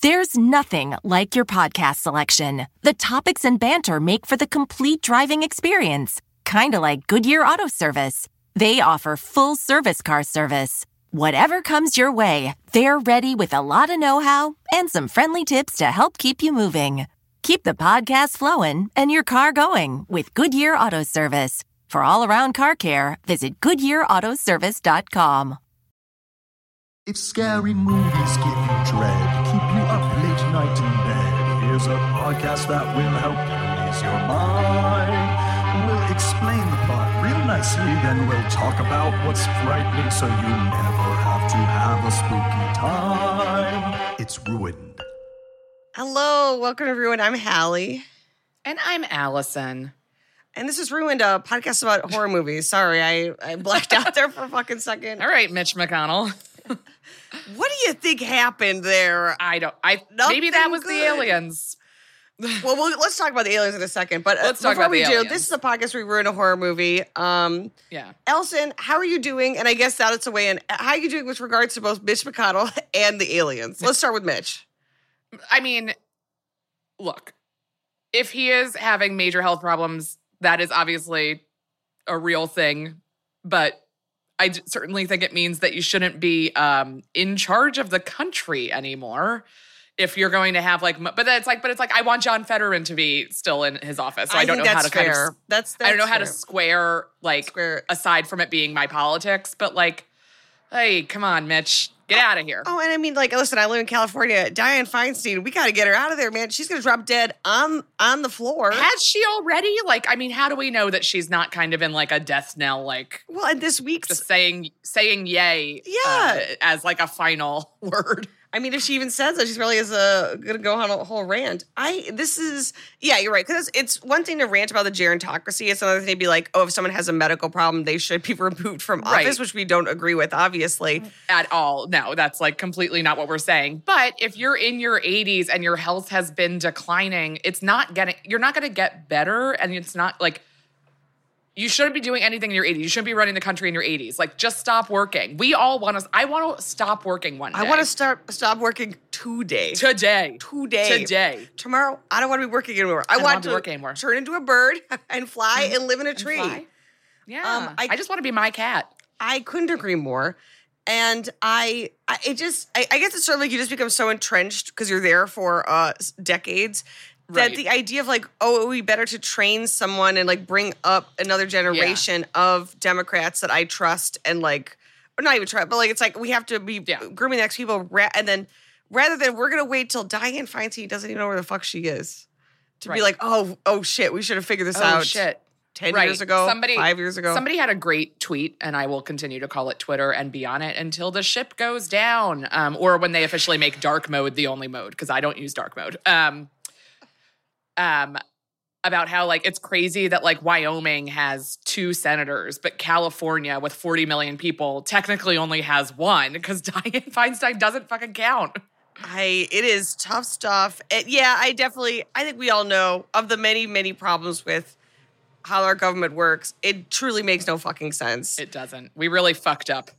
There's nothing like your podcast selection. The topics and banter make for the complete driving experience, kind of like Goodyear Auto Service. They offer full service car service. Whatever comes your way, they're ready with a lot of know how and some friendly tips to help keep you moving. Keep the podcast flowing and your car going with Goodyear Auto Service. For all around car care, visit GoodyearAutoservice.com. If scary movies give you dread, podcast that will help you ease your mind. We'll explain the plot real nicely, then we'll talk about what's frightening so you never have to have a spooky time. It's ruined. Hello, welcome everyone. I'm Halle. And I'm Alison. And this is Ruined, a podcast about horror movies. Sorry, I, I blacked out there for a fucking second. All right, Mitch McConnell. What do you think happened there? I don't. I maybe that Nothing was the aliens. Well, we'll let's talk about the aliens in a second. But uh, Let's talk before about we do, aliens. this is a podcast where we ruin a horror movie. Um, Yeah. Alison, how are you doing? And I guess that it's a way in. How are you doing with regards to both Mitch McConnell and the aliens? Let's start with Mitch. I mean, look, if he is having major health problems, that is obviously a real thing. But I d- certainly think it means that you shouldn't be um, in charge of the country anymore. If you're going to have like, but that's like, but it's like I want John Fetterman to be still in his office. So I, don't think know how that's to kind of that's, I don't know that's how to square like Square- aside from it being my politics, but like, hey, come on, Mitch, get out of here. Oh, and I mean, like, listen, I live in California. Dianne Feinstein, we got to get her out of there, man. She's gonna drop dead on on the floor. Has she already? Like, I mean, how do we know that she's not kind of in like a death knell, like well, and this week's, just saying saying yay, Yeah. uh, as like a final word? I mean, if she even says that, she's really is a gonna go on a whole rant. I this is yeah, you're right because it's one thing to rant about the gerontocracy. It's another thing to be like, oh, if someone has a medical problem, they should be removed from Right. office, which we don't agree with, obviously. At all? No, that's like completely not what we're saying. But if you're in your 80s and your health has been declining, it's not getting. You're not going to get better, and it's not like. You shouldn't be doing anything in your 80s. You shouldn't be running the country in your 80s. Like, just stop working. We all want to. I want to stop working one day. I want to start stop working today. today. Today. Today. Tomorrow, I don't want to be working anymore. I, don't want to be anymore. turn into a bird and fly and live in a tree. fly. Yeah. Um, I- I, just want to be my cat. I couldn't agree more. And I, I it just, I, I guess it's sort of like you just become so entrenched because you're there for uh, s- decades that the idea of like, oh, it would be better to train someone and like bring up another generation of Democrats that I trust and like, or not even trust, but like it's like we have to be Yeah. grooming the next people, ra- and then rather than we're gonna wait till Dianne Feinstein doesn't even know where the fuck she is to be like, oh, oh shit, we should have figured this Oh out shit. ten Right. years ago, Somebody- five years ago. Somebody had a great tweet, and I will continue to call it Twitter and be on it until the ship goes down, um, or when they officially make dark mode the only mode because I don't use dark mode. Um, um, about how like it's crazy that like Wyoming has two senators, but California with 40 million people technically only has one because Dianne Feinstein doesn't fucking count. I it is tough stuff. It, yeah, I definitely I think we all know of the many many problems with how our government works. It truly makes no fucking sense. It doesn't. We really fucked up.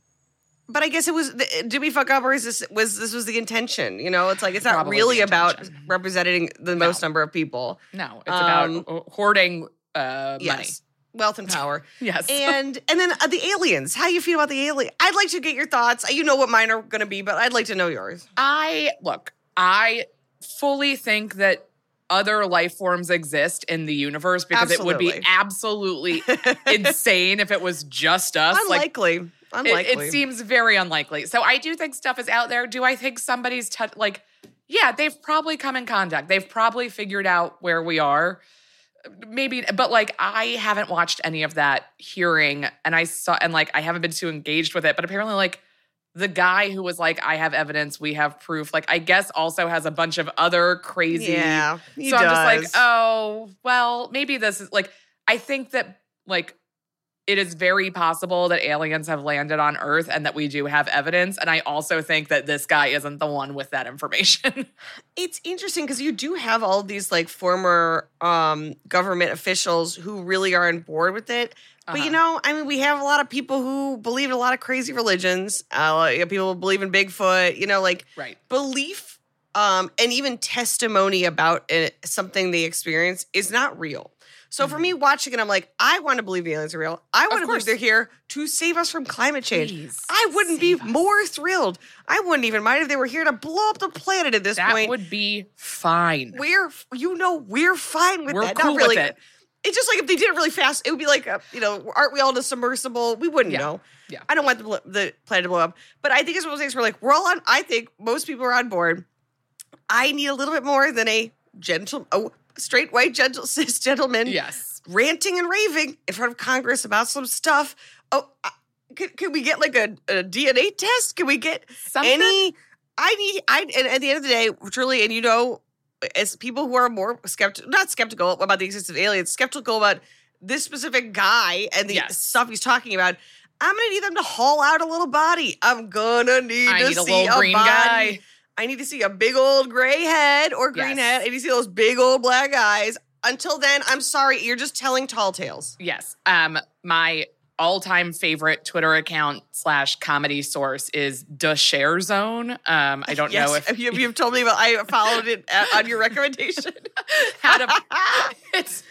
But I guess it was did we fuck up or is this was this was the intention? You know, it's like it's not Probably really about representing the most number of people. No, it's Um, about hoarding uh, money. Wealth and power. Yes. And and then uh, the aliens. How you feel about the alien? I'd like to get your thoughts. You know what mine are going to be, but I'd like to know yours. I look, I fully think that other life forms exist in the universe because it would be absolutely insane if it was just us. Like Unlikely. it, it seems very unlikely. So I do think stuff is out there. Do I think somebody's touch like yeah, they've probably come in contact. They've probably figured out where we are. Maybe but like I haven't watched any of that hearing and I saw and like I haven't been too engaged with it, but apparently like the guy who was like, I have evidence, we have proof, like I guess also has a bunch of other crazy Yeah, he so I'm just like, oh, well, maybe this is like, I think that like it is very possible that aliens have landed on Earth and that we do have evidence. And I also think that this guy isn't the one with that information. it's interesting because you do have all these like former um, government officials who really are on board with it. But you Uh-huh. know, I mean, we have a lot of people who believe in a lot of crazy religions. Uh, people believe in Bigfoot. You know, like right. belief um, and even testimony about uh something they experience is not real. So for me watching it, I'm like, I want to believe the aliens are real. I want to believe they're here to save us from climate change. Please, I wouldn't be us. more thrilled. I wouldn't even mind if they were here to blow up the planet at this That point. That would be fine. we're, you know, we're fine with We're that. cool Not really. with it. It's just like if they did it really fast, it would be like, uh, you know, aren't we all in a submersible? We wouldn't Yeah. know. Yeah. I don't want the, the planet to blow up. But I think it's one of those things where, like, we're all on, I think most people are on board. I need a little bit more than a gentle, oh, straight white, gentle, cis gentleman Yes. ranting and raving in front of Congress about some stuff. Oh, uh, can, can we get like a, a DNA test? Can we get Something. any? I need. I and at the end of the day, truly, and you know, as people who are more skeptical, not skeptical about the existence of aliens, skeptical about this specific guy and the Yes. stuff he's talking about. I'm gonna need them to haul out a little body. I'm gonna need I to need a see little green body. guy. I need to see a big old gray head or green Yes. head. I need to see those big old black eyes. Until then, I'm sorry, you're just telling tall tales. Yes. Um, my all-time favorite Twitter account slash comedy source is the Share Zone. Um, I don't know if you, you've told me about. I followed it on your recommendation. how to. It's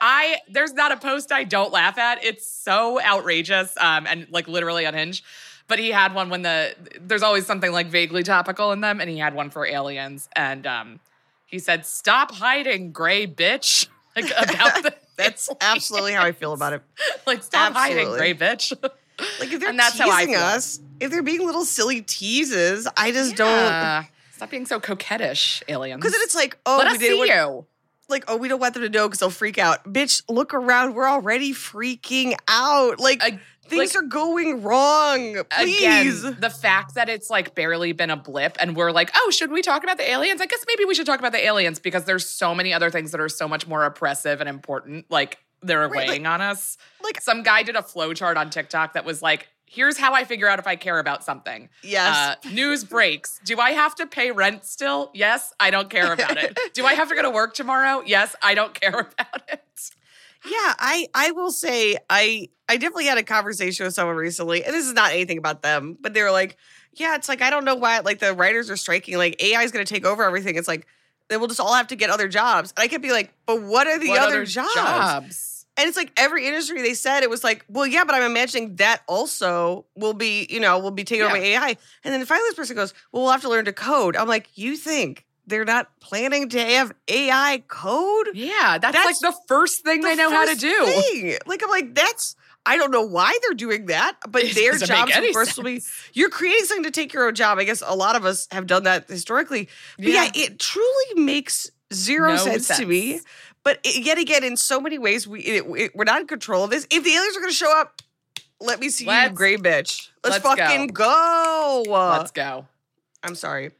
I. There's not a post I don't laugh at. It's so outrageous. Um, and like literally unhinged. But he had one when the there's always something like vaguely topical in them, and he had one for aliens, and um, he said, "Stop hiding, gray bitch." Like about the That's absolutely how I feel about it. like stop hiding, gray bitch. Like if they're And that's teasing us, if they're being little silly teases, I just don't. Stop being so coquettish, aliens. Because it's like, oh, let we us didn't see want- you. like, oh, we don't want them to know because they'll freak out. Bitch, look around. We're already freaking out. Like things like- are going wrong. Please. Again, the fact that it's like barely been a blip and we're like, oh, should we talk about the aliens? I guess maybe we should talk about the aliens because there's so many other things that are so much more oppressive and important. Like they're Right, weighing on us. like- some guy did a flowchart on TikTok that was like, here's how I figure out if I care about something. Yes. Uh, news breaks. Do I have to pay rent still? Yes, I don't care about it. Do I have to go to work tomorrow? Yes, I don't care about it. Yeah, I I will say I I definitely had a conversation with someone recently, and this is not anything about them, but they were like, "Yeah, it's like I don't know why like the writers are striking. Like AI is going to take over everything. It's like they will just all have to get other jobs." And I kept be like, "But what are the What other, jobs? jobs? And it's like every industry they said it was like, "Well, yeah, but I'm imagining that also will be you know will be taken over by AI." And then finally, this person goes, "Well, we'll have to learn to code." I'm like, "You think?" They're not planning to have AI code? Yeah, that's, That's like the first thing they the know how to do. thing. Like I'm like that's I don't know why they're doing that, but It their jobs of course will be you're creating something to take your own job. I guess a lot of us have done that historically. But yeah, Yeah. it truly makes zero No sense, to me. But it, yet again, in so many ways, we it, it- we're not in control of this. If the aliens are going to show up, let me see you, Let's- gray bitch. Let's, let's fucking go. Let's go. I'm sorry.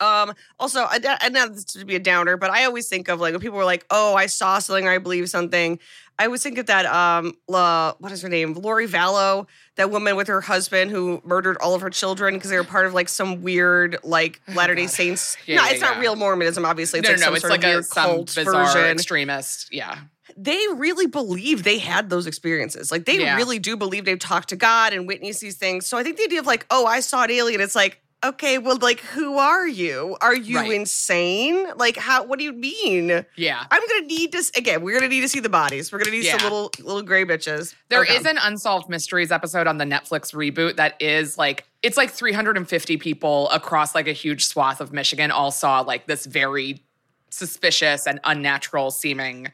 Um, also, I, I not this to be a downer, but I always think of like when people were like, "Oh, I saw something or I believe something." I always think of that. Um, La, what is her name? Lori Vallow, that woman with her husband who murdered all of her children because they were part of like some weird like Latter Day Oh, Saints. Yeah, no, yeah, it's not real Mormonism. Obviously, it's no, like no, some no. It's sort like of a some cult bizarre version extremist. Yeah. they really believe they had those experiences. Like they Yeah. really do believe they've talked to God and witnessed these things. So I think the idea of like, oh, I saw an alien, it's like, okay, well, like, who are you? Are you Right. insane? Like, how? What do you mean? Yeah. I'm gonna need to again. We're gonna need to see the bodies. We're gonna need some Yeah. little little gray bitches. There Okay. is an unsolved mysteries episode on the Netflix reboot that is like it's like 350 people across like a huge swath of Michigan all saw like this very suspicious and unnatural seeming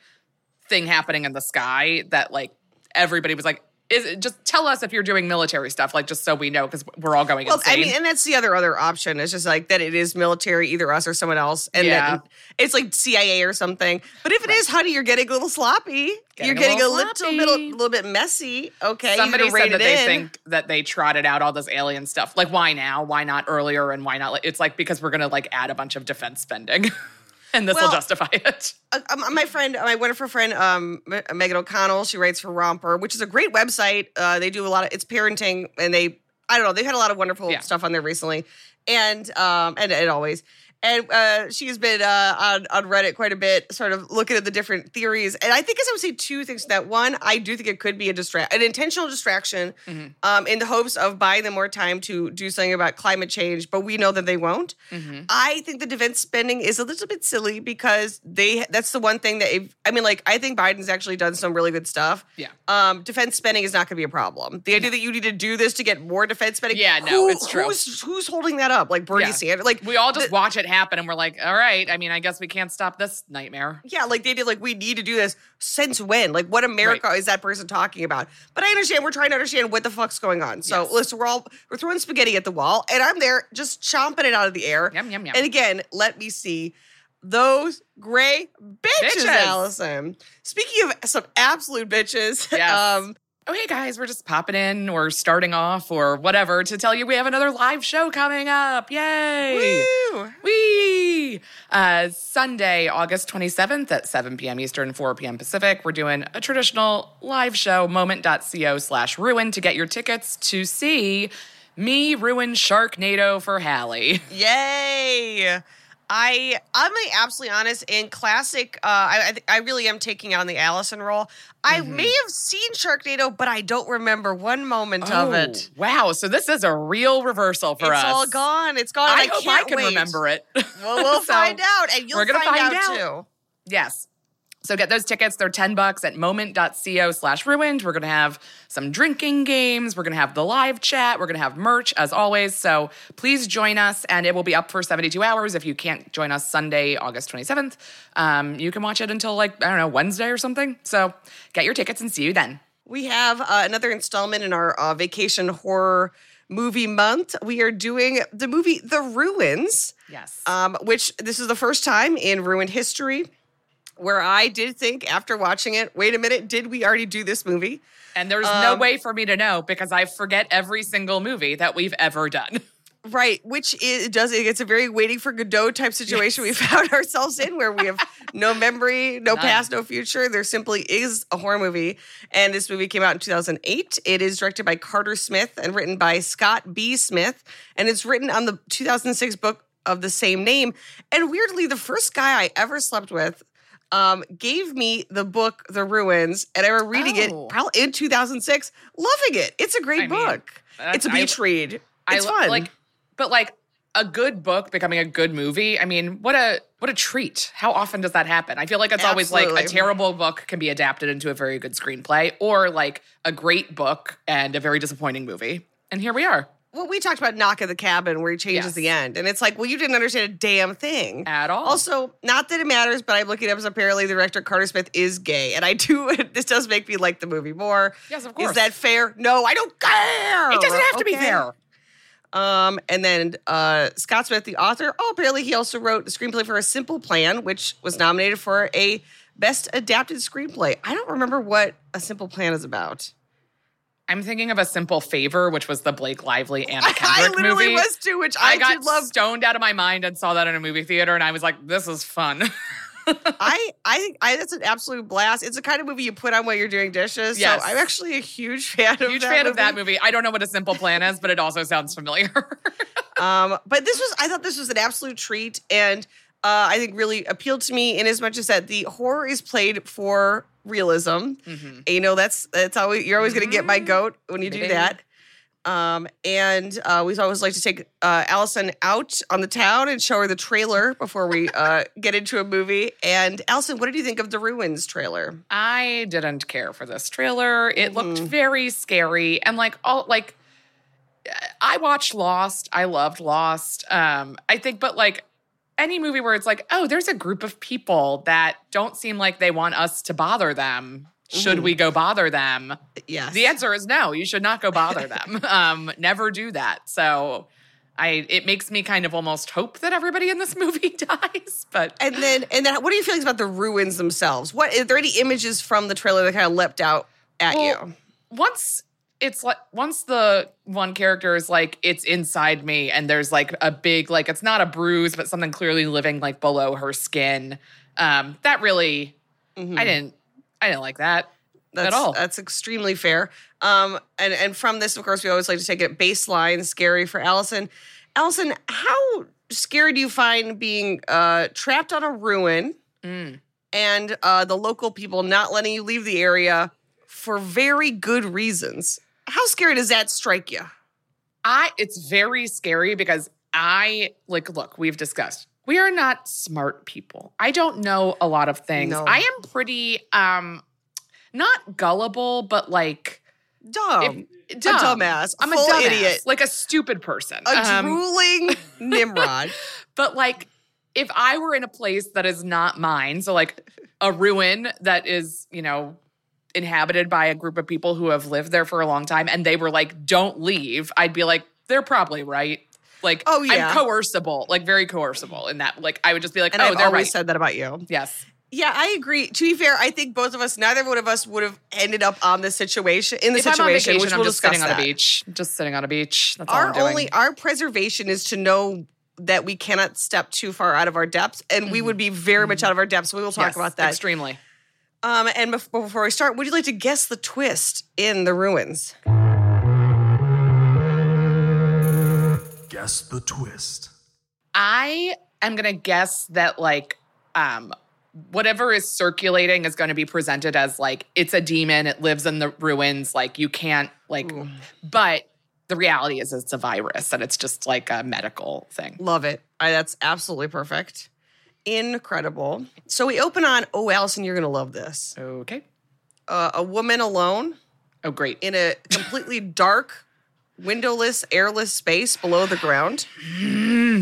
thing happening in the sky that like everybody was like is it, just tell us if you're doing military stuff like just so we know because we're all going Well, I mean, and that's the other other option. It's just like that it is military, either us or someone else, and Yeah. it's like CIA or something. But if it is, honey, you're getting a little sloppy. Getting you're a getting a little little, sloppy. little, little bit messy. Okay, Somebody said that they in. think that they trotted out all this alien stuff. Like, why now? Why not earlier? And why not? It's like because we're gonna like add a bunch of defense spending, and this will justify it. uh, um, my friend, my wonderful friend, um, Megan O'Connell, she writes for Romper, which is a great website. Uh, they do a lot of it's parenting, and they, I don't know, they've had a lot of wonderful Yeah. stuff on there recently, and um, and, and always. And uh, she's been uh, on on Reddit quite a bit, sort of looking at the different theories. And I think as I would say two things. to That one, I do think it could be a distract, an intentional distraction, Mm-hmm. um, in the hopes of buying them more time to do something about climate change. But we know that they won't. Mm-hmm. I think the defense spending is a little bit silly because they that's the one thing that if, I mean, like I think Biden's actually done some really good stuff. Yeah. Um, defense spending is not going to be a problem. The idea that you need to do this to get more defense spending. Yeah, no, who- it's true. Who's who's holding that up? Like Bernie Yeah. Sanders. Like We all just the- watch it happen and we're like, all right, I mean, I guess we can't stop this nightmare. Yeah, like they did. Like we need to do this. Since when? Like what America is that person talking about? But I understand. We're trying to understand what the fuck's going on. So Yes. listen, we're all we're throwing spaghetti at the wall, and I'm there just chomping it out of the air. Yum, yum, yum. And again, let me see those gray bitches, Bitches. Alison. Speaking of some absolute bitches, Yes. um, Oh, hey guys, we're just popping in or starting off or whatever to tell you we have another live show coming up. Yay! woo. Wee! Uh, Sunday, August 27th at 7 p.m. Eastern, 4 p.m. Pacific. We're doing a traditional live show, moment.co slash ruin, to get your tickets to see me ruin Sharknado for Halle. Yay! I I'm gonna be absolutely honest. In classic, uh, I I, really am taking on the Alison role. I Mm-hmm. may have seen Sharknado, but I don't remember one moment of it. Oh, Wow, so this is a real reversal for it's us. It's all gone. It's gone. I, I, hope I can't can wait. remember it. Well, we'll So- find out, and you'll we're gonna find, find out, out. too. Yes. So get those tickets. They're 10 bucks at moment.co slash ruined. We're going to have some drinking games. We're going to have the live chat. We're going to have merch as always. So please join us and it will be up for 72 hours. If you can't join us Sunday, August 27th, um, you can watch it until like, I don't know, Wednesday or something. So get your tickets and see you then. We have uh, another installment in our uh, vacation horror movie month. We are doing the movie The Ruins. Yes. um, which this is the first time in ruined history where I did think after watching it, wait a minute, did we already do this movie? and there's no um, way for me to know because I forget every single movie that we've ever done. Right, which is, it does it's a very waiting for Godot type situation we found ourselves in, where we have no memory, no None. past, no future. There simply is a horror movie, and this movie came out in 2008. It is directed by Carter Smith and written by Scott B. Smith, and it's written on the 2006 book of the same name. And weirdly, the first guy I ever slept with. Um, gave me the book The Ruins, and I remember reading Oh. it probably in 2006, loving it. It's a great I book. that's- It's a beach read. I It's lo- fun. Like, but like a good book becoming a good movie. I mean, what a what a treat! How often does that happen? I feel like it's always like a terrible book can be adapted into a very good screenplay, or like a great book and a very disappointing movie. And here we are well, we talked about Knock at the Cabin where he changes Yes. the end. And it's like, well, you didn't understand a damn thing. at all. Also, not that it matters, but I'm looking up as apparently the director Carter Smith is gay. And I do, this does make me like the movie more. yes, of course. Is that fair? No, I don't care. it doesn't have to be fair. Um, and then uh, Scott Smith, the author, oh, apparently he also wrote the screenplay for A Simple Plan, which was nominated for a Best Adapted Screenplay. I don't remember what A Simple Plan is about. I'm thinking of a simple favor, which was the Blake Lively Anna I Kendrick literally movie. was too, which I, I got love. stoned out of my mind and saw that in a movie theater, and I was like, "This is fun." I I think I that's an absolute blast. It's the kind of movie you put on while you're doing dishes. Yes. So I'm actually a huge fan of Huge that fan of that movie. I don't know what a simple plan is, but it also sounds familiar. Um, but this was I thought this was an absolute treat, and uh, I think really appealed to me in as much as that the horror is played for realism. Mhm. And, you know that's that's always you're always going to get my Mhm. goat when you do that. Um, and uh, we always like to take uh, Alison out on the town and show her the trailer before we uh, get into a movie. And Alison, what did you think of the Ruins trailer? I didn't care for this trailer. It looked Mhm. very scary and like all like I watched Lost. I loved Lost. Um I think but like any movie where it's like, "Oh, there's a group of people that don't seem like they want us to bother them. Should Mhm. we go bother them?" Yes, The answer is no. You should not go bother them. Um never do that. So I it makes me kind of almost hope that everybody in this movie dies, but And then, and then, what are your feelings about the ruins themselves? What are there any images from the trailer that kind of leapt out at Well, you? once it's like once the one character is like it's inside me and there's like a big like it's not a bruise but something clearly living like below her skin um that really Mhm. i didn't i didn't like that that's, all. That's extremely fair. Um, and and from this, of course, we always like to take it baseline, scary for Alison. Alison, how scary do you find being uh, trapped on a ruin Mm. and uh, the local people not letting you leave the area for very good reasons? How scary does that strike you? I it's very scary because I like look, we've discussed. We are not smart people. I don't know a lot of things. No. I am pretty um not gullible, but like Dumb. if- a dumb. dumbass. I'm a dumbass, idiot. like a stupid person. A Um, drooling Nimrod. but like if I were in a place that is not mine, so like a ruin that is, you know, inhabited by a group of people who have lived there for a long time and they were like, don't leave, I'd be like, they're probably right. Like, Oh, yeah. I'm coercible, like very coercible in that. Like, I would just be like, And oh, I've they're always right. said that about you. yes. Yeah, I agree. To be fair, I think both of us, neither one of us would have ended up on this situation in the If I'm on situation, vacation, which I'm we'll just discuss sitting on a beach. Just sitting on a beach. That's all Our I'm doing. only our preservation is to know that we cannot step too far out of our depths, and we would be very much out of our depths. We will talk Mm-hmm. Yes, about that. Extremely. Um, and bef- before we start, would you like to guess the twist in the ruins? Guess the twist. I am gonna guess that like um whatever is circulating is going to be presented as like it's a demon, it lives in the ruins, like you can't like but the reality is it's a virus and it's just like a medical thing. Love it. I, that's absolutely perfect. Incredible. So we open on. Oh, Alison, you're gonna love this. Okay. Uh, a woman alone Oh great. in a completely dark, windowless, airless space below the ground.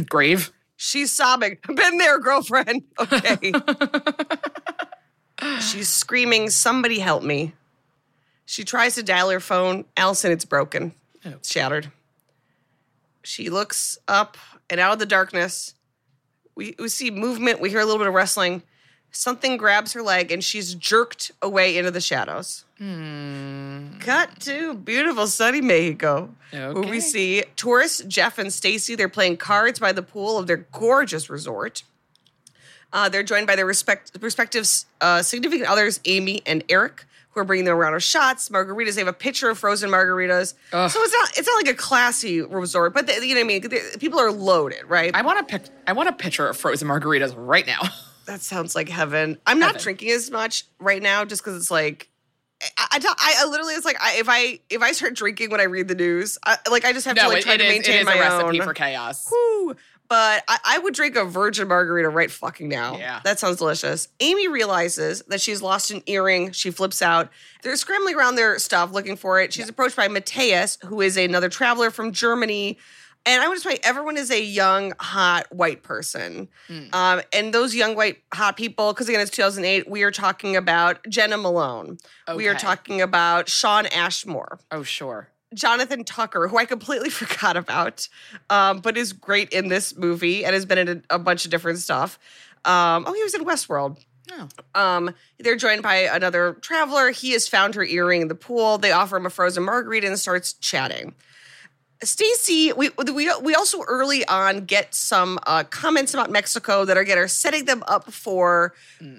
Grave. She's sobbing. Been there, girlfriend. Okay. She's screaming, Somebody help me. She tries to dial her phone. Alison, it's broken. It's shattered. She looks up and out of the darkness. We, we see movement. We hear a little bit of wrestling. Something grabs her leg and she's jerked away into the shadows. Cut to beautiful sunny Mexico, where we see tourists Jeff and Stacy. They're playing cards by the pool of their gorgeous resort. Uh, they're joined by their respect, respective uh, significant others, Amy and Eric, who are bringing them around of shots, margaritas. They have a pitcher of frozen margaritas. Ugh. So it's not it's not like a classy resort, but they, you know what I mean. They- people are loaded, right? I want to pick I want a picture of frozen margaritas right now. that sounds like heaven. I'm not drinking as much right now just because it's like. I, I, I, I literally it's like I, if I if I start drinking when I read the news, I, like I just have to like it, try it to is, it maintain is my a recipe own. for chaos. Whew. But I, I would drink a virgin margarita right fucking now. Yeah. That sounds delicious. Amy realizes that she's lost an earring. She flips out. They're scrambling around their stuff looking for it. She's approached by Mateus, who is another traveler from Germany. And I would just say everyone is a young, hot white person. Hmm. Um, and those young, white, hot people, because again, it's 2008, we are talking about Jena Malone. We are talking about Shawn Ashmore. Oh sure. Jonathan Tucker, who I completely forgot about, um, but is great in this movie and has been in a, a bunch of different stuff. Um, oh, he was in Westworld. Oh. Um, they're joined by another traveler. He has found her earring in the pool. They offer him a frozen margarita and starts chatting. Stacy, we, we we also early on get some uh, comments about Mexico that are again are setting them up for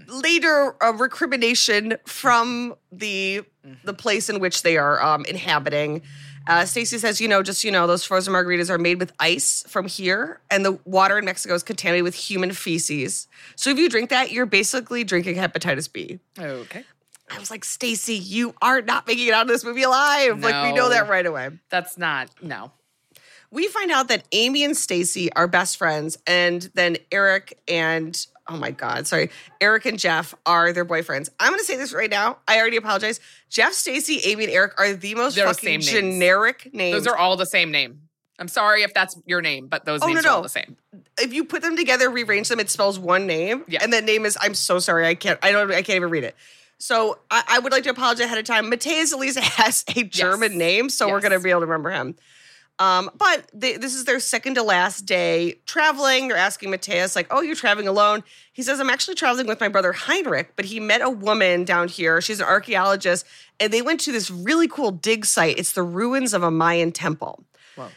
later uh, recrimination from the the place in which they are um, inhabiting. Uh, Stacy says, you know, just you know, those frozen margaritas are made with ice from here, and the water in Mexico is contaminated with human feces. So if you drink that, you're basically drinking hepatitis B. Okay. I was like, Stacy, you are not making it out of this movie alive. Like we know that right away That's not no. We find out that Amy and Stacy are best friends, and then Eric and oh my god, sorry, Eric and Jeff are their boyfriends. I'm gonna say this right now. I already apologize. Jeff, Stacy, Amy, and Eric are the most They're fucking same generic names. Those are all the same name. I'm sorry if that's your name, but those Oh, names no, are all the same. if you put them together, rearrange them, it spells one name, Yeah. and that name is. I'm so sorry. I can't. I don't. I can't even read it. So I, I would like to apologize ahead of time. Mateus at least has a German name, so we're gonna be able to remember him. Um, but they, this is their second to last day traveling. They're asking Mateus, like, "Oh, you're traveling alone?" He says, "I'm actually traveling with my brother Heinrich, but he met a woman down here. She's an archaeologist, and they went to this really cool dig site. It's the ruins of a Mayan temple." Wow.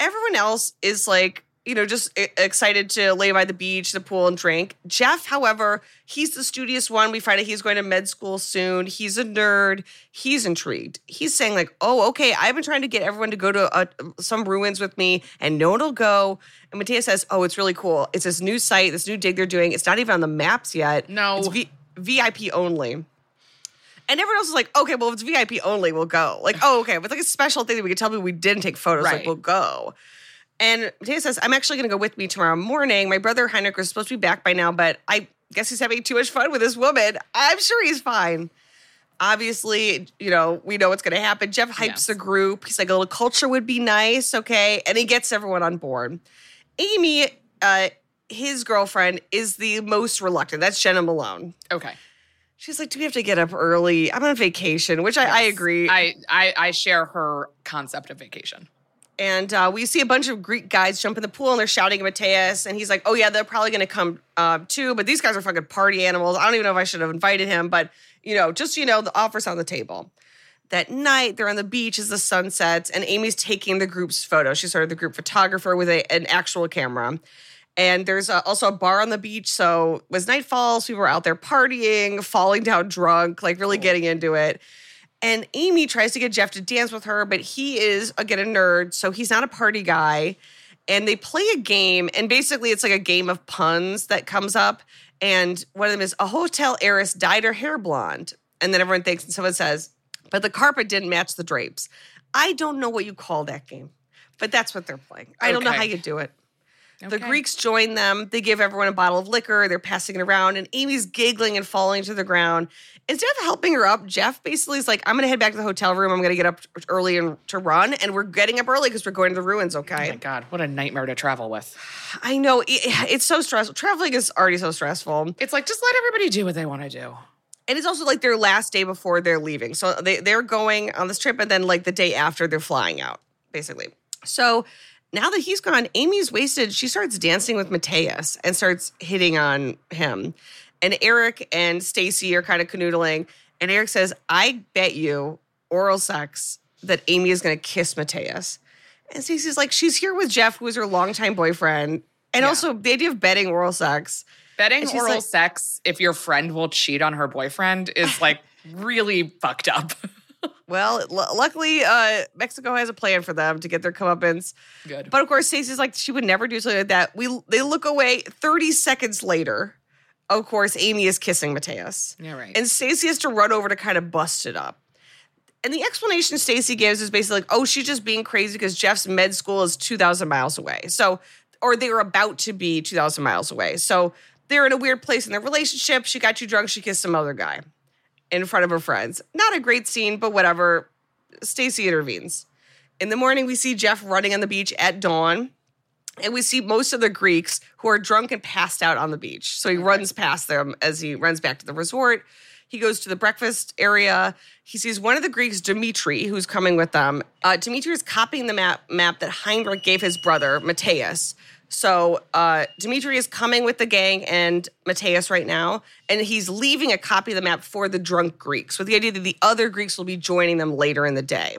Everyone else is like you know, just excited to lay by the beach, the pool, and drink. Jeff, however, he's the studious one. We find out he's going to med school soon. He's a nerd. He's intrigued. He's saying like, "Oh, okay. I've been trying to get everyone to go to uh some ruins with me, and no one will go." And Matea says, "Oh, it's really cool. It's this new site, this new dig they're doing. It's not even on the maps yet. No. it's v- VIP only." And everyone else is like, okay, well, if it's VIP only, we'll go. Like, oh, okay. But it's like a special thing that we can tell people we didn't take photos. Like, we'll go. And Matea says, I'm actually going to go with me tomorrow morning. My brother Heinrich is supposed to be back by now, but I guess he's having too much fun with this woman. I'm sure he's fine. Obviously, you know, we know what's going to happen. Jeff hypes Yes. the group. He's like, a little culture would be nice, okay? And he gets everyone on board. Amy, uh, his girlfriend, is the most reluctant. That's Jena Malone. Okay. She's like, Do we have to get up early? I'm on vacation, which I, I agree. I, I I share her concept of vacation. And uh, we see a bunch of Greek guys jump in the pool and they're shouting at Mateus. And he's like, oh, yeah, they're probably going to come uh, too. But these guys are fucking party animals. I don't even know if I should have invited him. But, you know, just, you know, the offer's on the table. That night, they're on the beach as the sun sets. And Amy's taking the group's photo. She's sort of the group photographer with a, an actual camera. And there's uh also a bar on the beach. So as night falls, people are out there partying, falling down drunk, like really getting into it. And Amy tries to get Jeff to dance with her, but he is again a nerd, so he's not a party guy. And they play a game, and basically it's like a game of puns that comes up. And one of them is a hotel heiress dyed her hair blonde. And then everyone thinks, and someone says, but the carpet didn't match the drapes. I don't know what you call that game, but that's what they're playing. I don't know how you do it. The Greeks join them. They give everyone a bottle of liquor. They're passing it around, and Amy's giggling and falling to the ground. Instead of helping her up, Jeff basically is like, I'm going to head back to the hotel room. I'm going to get up early and to run. And we're getting up early because we're going to the ruins, Oh okay? my god, what a nightmare to travel with. I know. it- it's so stressful. Traveling is already so stressful. It's like just let everybody do what they want to do. And it's also like their last day before they're leaving. So they, they're going on this trip, and then like the day after, they're flying out, basically. So now that he's gone, Amy's wasted. She starts dancing with Mateus and starts hitting on him. And Eric and Stacy are kind of canoodling. And Eric says, I bet you oral sex that Amy is going to kiss Mateus. And Stacy's like, she's here with Jeff, who is her longtime boyfriend. And Yeah. also the idea of betting oral sex. Betting oral like- sex if your friend will cheat on her boyfriend is like really fucked up. Well, l- luckily, uh, Mexico has a plan for them to get their comeuppance. Good. But of course, Stacy's like she would never do something like that. We they look away. Thirty seconds later, of course, Amy is kissing Mateus, yeah, right. and Stacy has to run over to kind of bust it up. And the explanation Stacy gives is basically like, "Oh, she's just being crazy because Jeff's med school is two thousand miles away." So, or they were about to be two thousand miles away. So they're in a weird place in their relationship. She got too drunk. She kissed some other guy in front of her friends. Not a great scene, but whatever. Stacy intervenes. In the morning, we see Jeff running on the beach at dawn. And we see most of the Greeks who are drunk and passed out on the beach. So he runs past them as he runs back to the resort. He goes to the breakfast area. He sees one of the Greeks, Dimitri, who's coming with them. Uh, Dimitri is copying the map map that Heinrich gave his brother, Mateus. So uh, Dimitri is coming with the gang and Mateus right now, and he's leaving a copy of the map for the drunk Greeks with the idea that the other Greeks will be joining them later in the day.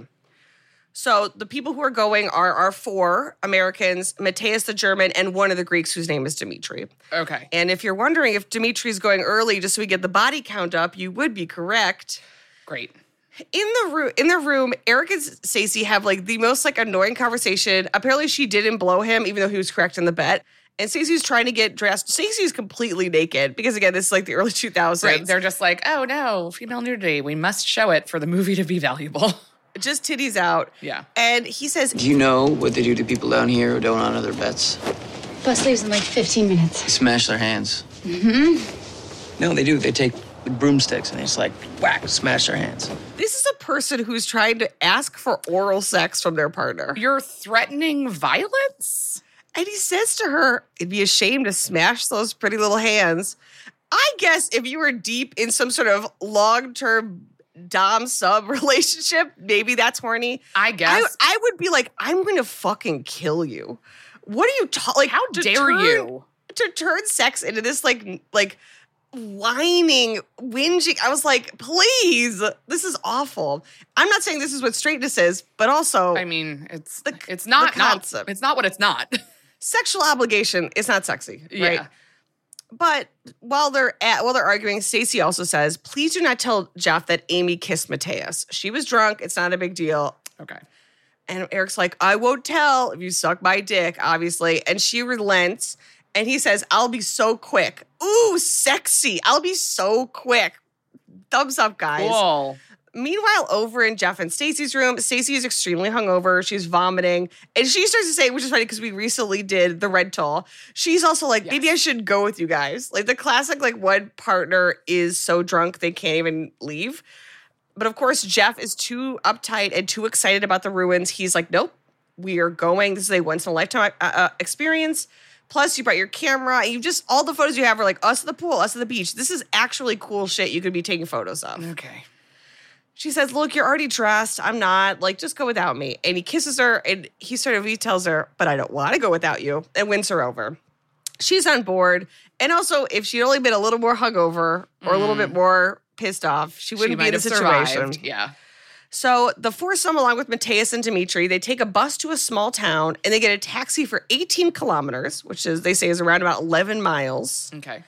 So the people who are going are are four Americans, Mateus the German, and one of the Greeks whose name is Dimitri. okay. And if you're wondering if Dimitri's going early just so we get the body count up, you would be correct. Great. In the room, in the room, Eric and Stacy have like the most like annoying conversation. Apparently, she didn't blow him, even though he was correct in the bet. And Stacy's trying to get dressed. Stacy's completely naked because again, this is like the early 2000s. Right. They're just like, oh no, female nudity. We must show it for the movie to be valuable. just titties out. Yeah. And he says, Do you know what they do to people down here who don't honor their bets? Bus leaves in like 15 minutes. They smash their hands. Mm-hmm. No, they do. They take the broomsticks and they just like whack, smash their hands. This is a person who's trying to ask for oral sex from their partner. You're threatening violence? And he says to her, It'd be a shame to smash those pretty little hands. I guess if you were deep in some sort of long term Dom sub relationship, maybe that's horny. I I, guess. I would be like, I'm going to fucking kill you. What are you ta- like? How dare turn- you? to turn sex into this like like whining, whinging? I was like, please, this is awful. I'm not saying this is what straightness is, but also I mean, it's The- it's not not concept. it's not what it's not. sexual obligation is not sexy, right? Yeah. But while they're at while they're arguing, Stacy also says, "Please do not tell Jeff that Amy kissed Mateus. She was drunk. It's not a big deal." Okay. And Eric's like, "I won't tell if you suck my dick, obviously." And she relents, and he says, "I'll be so quick." Ooh, sexy! I'll be so quick. Thumbs up, guys. Cool. Meanwhile, over in Jeff and Stacy's room, Stacy is extremely hungover. She's vomiting. And she starts to say, which is funny because we recently did the rental. She's also like, maybe I should go with you guys. Like the classic, like one partner is so drunk they can't even leave. But of course, Jeff is too uptight and too excited about the ruins. He's like, nope, we are going. This is a once in a lifetime uh, uh, experience. Plus, you brought your camera. You just, all the photos you have are like us at the pool, us at the beach. This is actually cool shit you could be taking photos of. Okay. She says, Look, you're already dressed. I'm not. Like, just go without me. And he kisses her and he sort of he tells her, But I don't want to go without you and wins her over. She's on board. And also, if she'd only been a little more hungover or a little bit more pissed off, she wouldn't be in the situation. survived. Yeah. So the foursome, along with Mateus and Dimitri, they take a bus to a small town and they get a taxi for 18 kilometers, which is they say is around about 11 miles. Okay.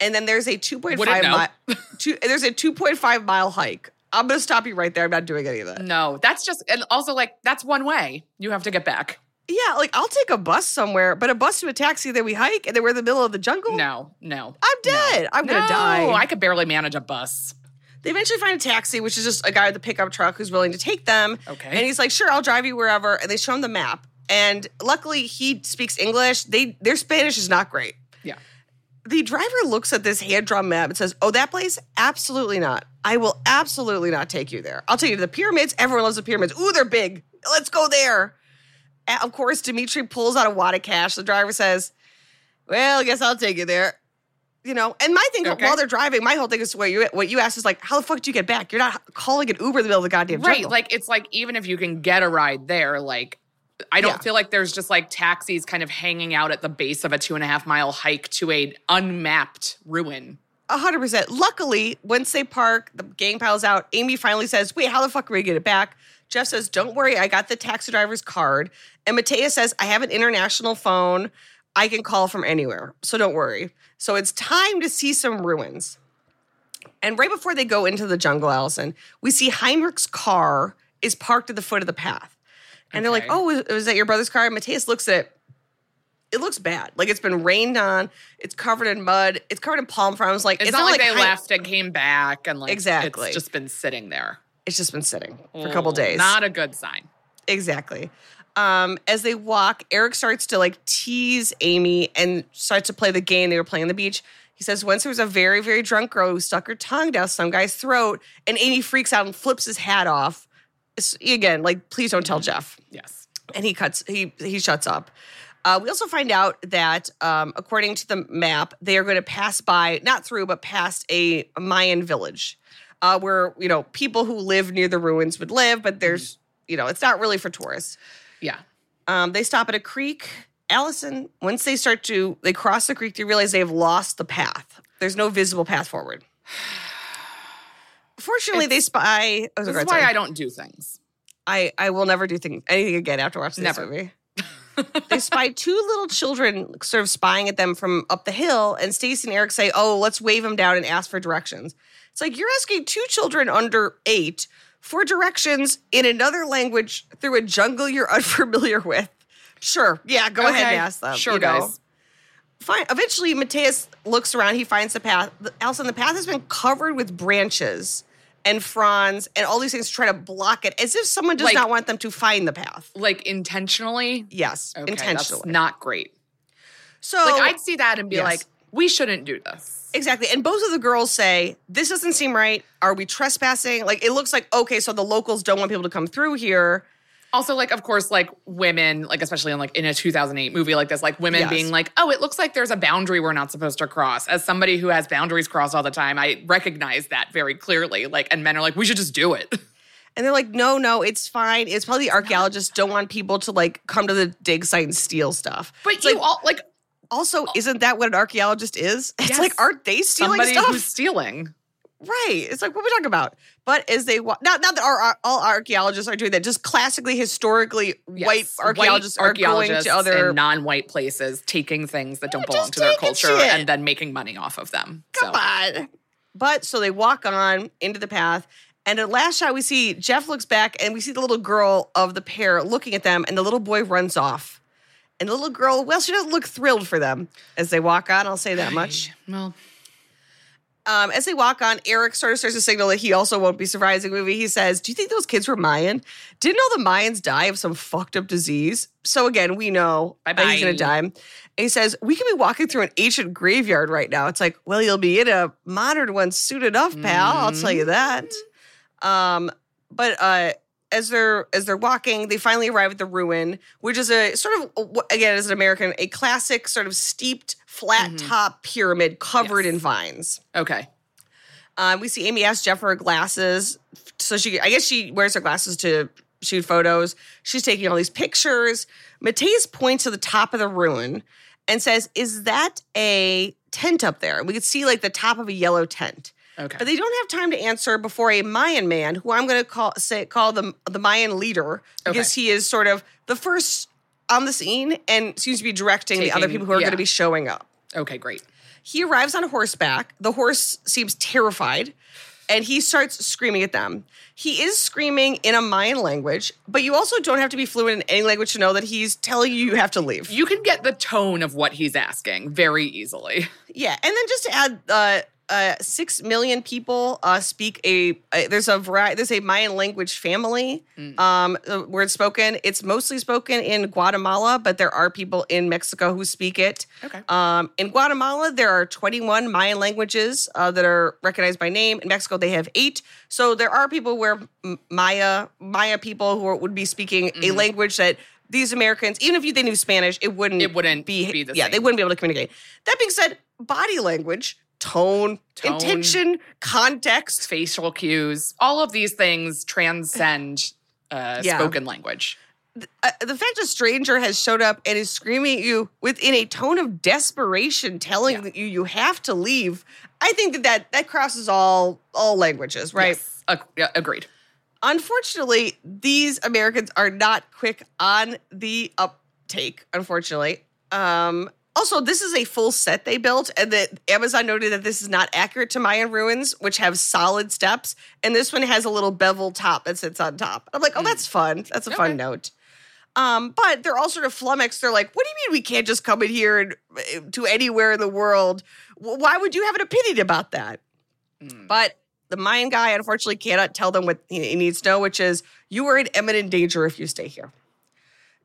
And then there's a 2.5 mile. Two, there's a 2.5 mile hike. I'm gonna stop you right there. I'm not doing any of that. No, that's just, and also like, that's one way. You have to get back. Yeah, like I'll take a bus somewhere, but a bus to a taxi, then we hike, and then we're in the middle of the jungle. No, no. I'm dead. I'm gonna die. I could barely manage a bus. They eventually find a taxi, which is just a guy with a pickup truck who's willing to take them. Okay. And he's like, "Sure, I'll drive you wherever." And they show him the map. And luckily, he speaks English. They their Spanish is not great. Yeah. The driver looks at this hand drawn map and says, "Oh, that place? Absolutely not. I will absolutely not take you there. I'll take you to the pyramids. Everyone loves the pyramids. Ooh, they're big. Let's go there." And of course, Dimitri pulls out a wad of cash. The driver says, "Well, I guess I'll take you there." You know, and my thing Okay. while they're driving, my whole thing is what you what you asked is like, how the fuck do you get back? You're not calling an Uber in the middle of the goddamn Right. jungle. Like, it's like, even if you can get a ride there, like, I don't Yeah. feel like there's just like taxis kind of hanging out at the base of a two and a half mile hike to a unmapped ruin. A hundred percent. Luckily, once they park, the gang piles out. Amy finally says, "Wait, how the fuck are we gonna get it back?" Jeff says, "Don't worry, I got the taxi driver's card." And Matea says, "I have an international phone. I can call from anywhere, so don't worry." So it's time to see some ruins. And right before they go into the jungle, Alison, we see Heinrich's car is parked at the foot of the path, and they're like, "Oh, is, is that your brother's car?" And Mateus looks at it it looks bad. Like it's been rained on. It's covered in mud. It's covered in palm fronds. Like It's, not, like, they Hein- left and came back and like Exactly. it's just been sitting there It's just been sitting for a couple Ooh, days. Not a good sign. exactly. Um, as they walk, Eric starts to like tease Amy and starts to play the game they were playing on the beach. He says once there was a very very drunk girl who stuck her tongue down some guy's throat, and Amy freaks out and flips his hat off. It's, again, like please don't tell Jeff. Yes. and he cuts he he shuts up. Uh, we also find out that um, according to the map, they are going to pass by not through but past a Mayan village, uh, where you know people who live near the ruins would live, but there's you know it's not really for tourists. Yeah. Um, they stop at a creek. Alison, once they start to they cross the creek, they realize they have lost the path. There's no visible path forward. Fortunately, they spy. Oh, This is why. I don't do things. I I will never do thing, anything again after watching this Never. movie. they spy two little children sort of spying at them from up the hill, and Stacy and Eric say, "Oh, let's wave them down and ask for directions." It's like you're asking two children under eight for directions in another language through a jungle you're unfamiliar with. Sure, yeah, go ahead and ask them. Sure, you know? guys. Fine. Eventually, Mateus looks around. He finds the path. Alison, the path has been covered with branches and fronds and all these things to try to block it, as if someone does Like- not want them to find the path. Like intentionally. Yes, Okay, intentionally. That's not great. so, Like I'd see that and be Yes. like, we shouldn't do this. Exactly. And both of the girls say, "This doesn't seem right. Are we trespassing?" Like it looks like okay, so the locals don't want people to come through here. Also, like, of course, like women, like especially in like in a 2008 movie like this, like women Yes. being like, "Oh, it looks like there's a boundary we're not supposed to cross." As somebody who has boundaries crossed all the time, I recognize that very clearly. Like, and men are like, "We should just do it." And they're like, "No, no, it's fine. It's probably the archaeologists don't want people to like come to the dig site and steal stuff." But It's you like, all like also oh. isn't that what an archaeologist is? It's Yes. like, aren't they stealing somebody stuff? who's stealing. Right. It's like, what are we talking about? But as they walk, not, not that our, our- all archaeologists are doing that, just classically, historically, Yes. white archaeologists are archaeologists going to other. in non-white places, taking things that don't belong to their culture shit. and then making money off of them. Come so on. But so they walk on into the path. And at last shot, we see Jeff looks back and we see the little girl of the pair looking at them, and the little boy runs off. And the little girl, well, she doesn't look thrilled for them as they walk on. I'll say that much. well, Um, as they walk on, Eric sort of starts to signal that he also won't be surprised in the movie. He says, Do you think those kids were Mayan? Didn't all the Mayans die of some fucked up disease? So again, we know that he's gonna die. And he says, We could be walking through an ancient graveyard right now. It's like, well, you'll be in a modern one soon enough, pal. I'll tell you that. Um, but uh as they're as they're walking, they finally arrive at the ruin, which is a sort of again as an American, a classic sort of steeped, flat top pyramid covered Yes. in vines. okay. Um, we see Amy ask Jeff for her glasses. So she, I guess she wears her glasses to shoot photos. She's taking all these pictures. Mateus points to the top of the ruin and says, Is that a tent up there? We could see like the top of a yellow tent. Okay. But they don't have time to answer before a Mayan man, who I'm going to call say call the the Mayan leader, because he is sort of the first on the scene and seems to be directing the other people who are yeah. going to be showing up. okay, great. He arrives on horseback. The horse seems terrified and he starts screaming at them. He is screaming in a Mayan language, but you also don't have to be fluent in any language to know that he's telling you you have to leave. You can get the tone of what he's asking very easily. Yeah, and then just to add, uh, uh, six million people uh, speak a. Uh, there's a variety. There's a Mayan language family um, uh, where it's spoken. It's mostly spoken in Guatemala, but there are people in Mexico who speak it. Okay. Um, in Guatemala, there are 21 Mayan languages uh, that are recognized by name. In Mexico, they have eight. So there are people where Maya Maya people who are- would be speaking a language that these Americans, even if you, they knew Spanish, it wouldn't It wouldn't be, be the yeah, they wouldn't be able to communicate. That being said, body language, tone, Tone. intention, context. Facial cues, all of these things transcend uh, Yeah. spoken language. Uh, the fact a stranger has showed up and is screaming at you within a tone of desperation, telling Yeah. you you have to leave. I think that that, that crosses all all languages, right? Yes. Ag- yeah, agreed. Unfortunately, these Americans are not quick on the uptake, unfortunately. Um, also, this is a full set they built, and that Amazon noted that this is not accurate to Mayan ruins, which have solid steps. And this one has a little bevel top that sits on top. I'm like, oh, that's fun. That's a fun note. Um, but they're all sort of flummoxed. They're like, what do you mean we can't just come in here and uh, to anywhere in the world? Why would you have an opinion about that? But the Mayan guy unfortunately cannot tell them what he he needs to know, which is you are in imminent danger if you stay here.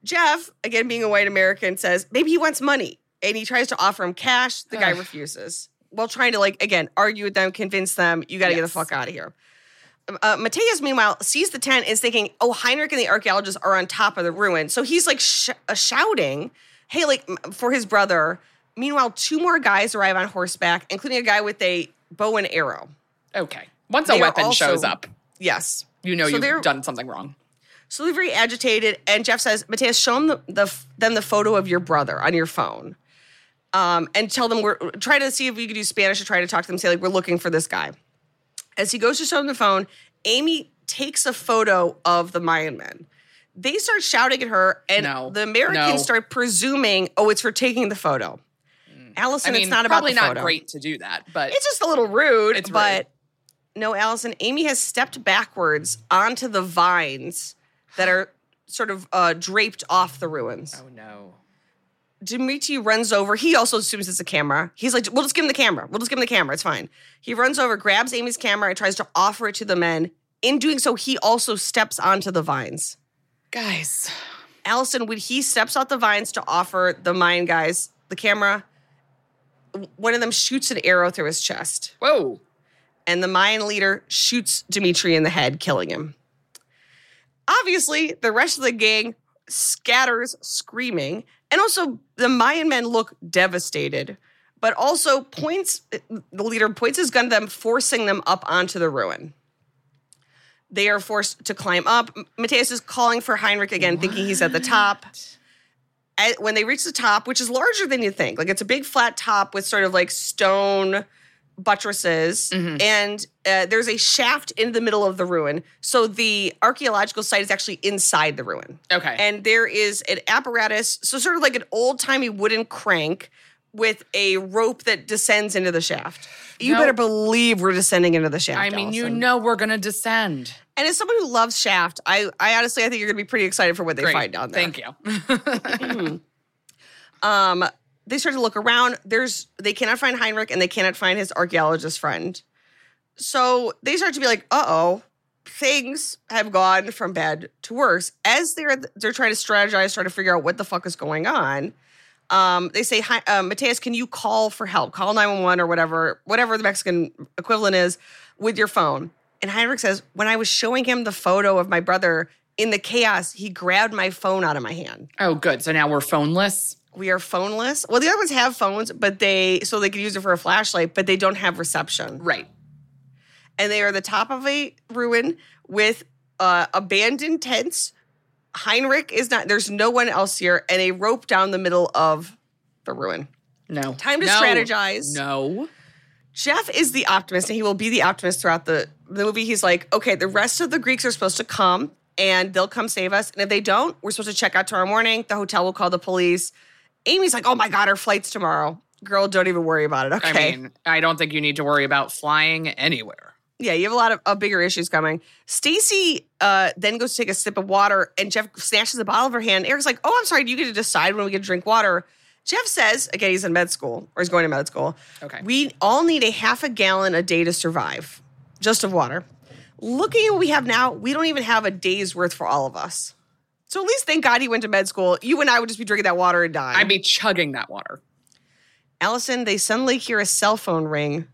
Jeff, again being a white American, says maybe he wants money and he tries to offer him cash. The guy Ugh. refuses while trying to, like, again, argue with them, convince them, you got to get the fuck out of here. Uh, Mateus, meanwhile, sees the tent and is thinking, oh, Heinrich and the archaeologists are on top of the ruin. So he's like sh- uh, shouting, hey, like m- for his brother. Meanwhile, two more guys arrive on horseback, including a guy with a bow and arrow. Okay. Once They a weapon also- shows up, Yes. you know So you've done something wrong. So they're very agitated, and Jeff says, Mateus, show them the, the them the photo of your brother on your phone, um, and tell them we're try to see if we could do Spanish or try to talk to them. Say like we're looking for this guy. As he goes to show them the phone, Amy takes a photo of the Mayan men. They start shouting at her, and No. the Americans No. start presuming, "Oh, it's for taking the photo." Alison, I mean, it's not about probably the not great to do that, but It's just a little rude, It's rude. but no, Alison. Amy has stepped backwards onto the vines that are sort of uh, draped off the ruins. oh no. Dimitri runs over. He also assumes it's a camera. He's like, "We'll just give him the camera. We'll just give him the camera. It's fine." He runs over, grabs Amy's camera, and tries to offer it to the men. In doing so, he also steps onto the vines. Guys, Alison, when he steps out the vines to offer the Mayan guys the camera, one of them shoots an arrow through his chest. whoa. and the Mayan leader shoots Dimitri in the head, killing him. Obviously, the rest of the gang scatters screaming, and also the Mayan men look devastated, but also points the leader points his gun at them, forcing them up onto the ruin. They are forced to climb up. Mateus is calling for Heinrich again, thinking he's at the top. At- when they reach the top, which is larger than you think, like it's a big flat top with sort of like stone buttresses, Mhm. and uh, there's a shaft in the middle of the ruin. So the archaeological site is actually inside the ruin. Okay. And there is an apparatus, so sort of like an old timey wooden crank with a rope that descends into the shaft. You No. better believe we're descending into the shaft. I mean, you know we're gonna descend. And as someone who loves Shaft, I, I honestly I think you're gonna be pretty excited for what they Great. find down there. Thank you. Um, they start to look around. There's they cannot find Heinrich and they cannot find his archaeologist friend. So they start to be like, uh oh, things have gone from bad to worse. As they're they're trying to strategize, trying to figure out what the fuck is going on. Um, they say, Hi, uh, Mateus, can you call for help? Call 911 or whatever, whatever the Mexican equivalent is with your phone. And Heinrich says, when I was showing him the photo of my brother in the chaos, he grabbed my phone out of my hand oh, good. So now we're phoneless. We are phoneless. Well, the other ones have phones, but they so they could use it for a flashlight, but they don't have reception. Right. And they are the top of a ruin with uh, abandoned tents. Heinrich is not. There's no one else here, and a rope down the middle of the ruin. No. Time to No. strategize. No. Jeff is the optimist, and he will be the optimist throughout the, the movie. He's like, okay, the rest of the Greeks are supposed to come and they'll come save us. And if they don't, we're supposed to check out tomorrow morning. The hotel will call the police. Amy's like, oh my God, her flight's tomorrow. Girl, don't even worry about it. Okay. I mean, I don't think you need to worry about flying anywhere. yeah, you have a lot of, of bigger issues coming. Stacy uh, then goes to take a sip of water, and Jeff snatches a bottle of her hand. Eric's like, oh, I'm sorry, do you get to decide when we get to drink water? Jeff says, again, he's in med school, or he's going to med school. Okay. We all need a half a gallon a day to survive, just of water. Looking at what we have now, we don't even have a day's worth for all of us. So at least thank God he went to med school. You and I would just be drinking that water and dying. I'd be chugging that water. Alison, they suddenly hear a cell phone ring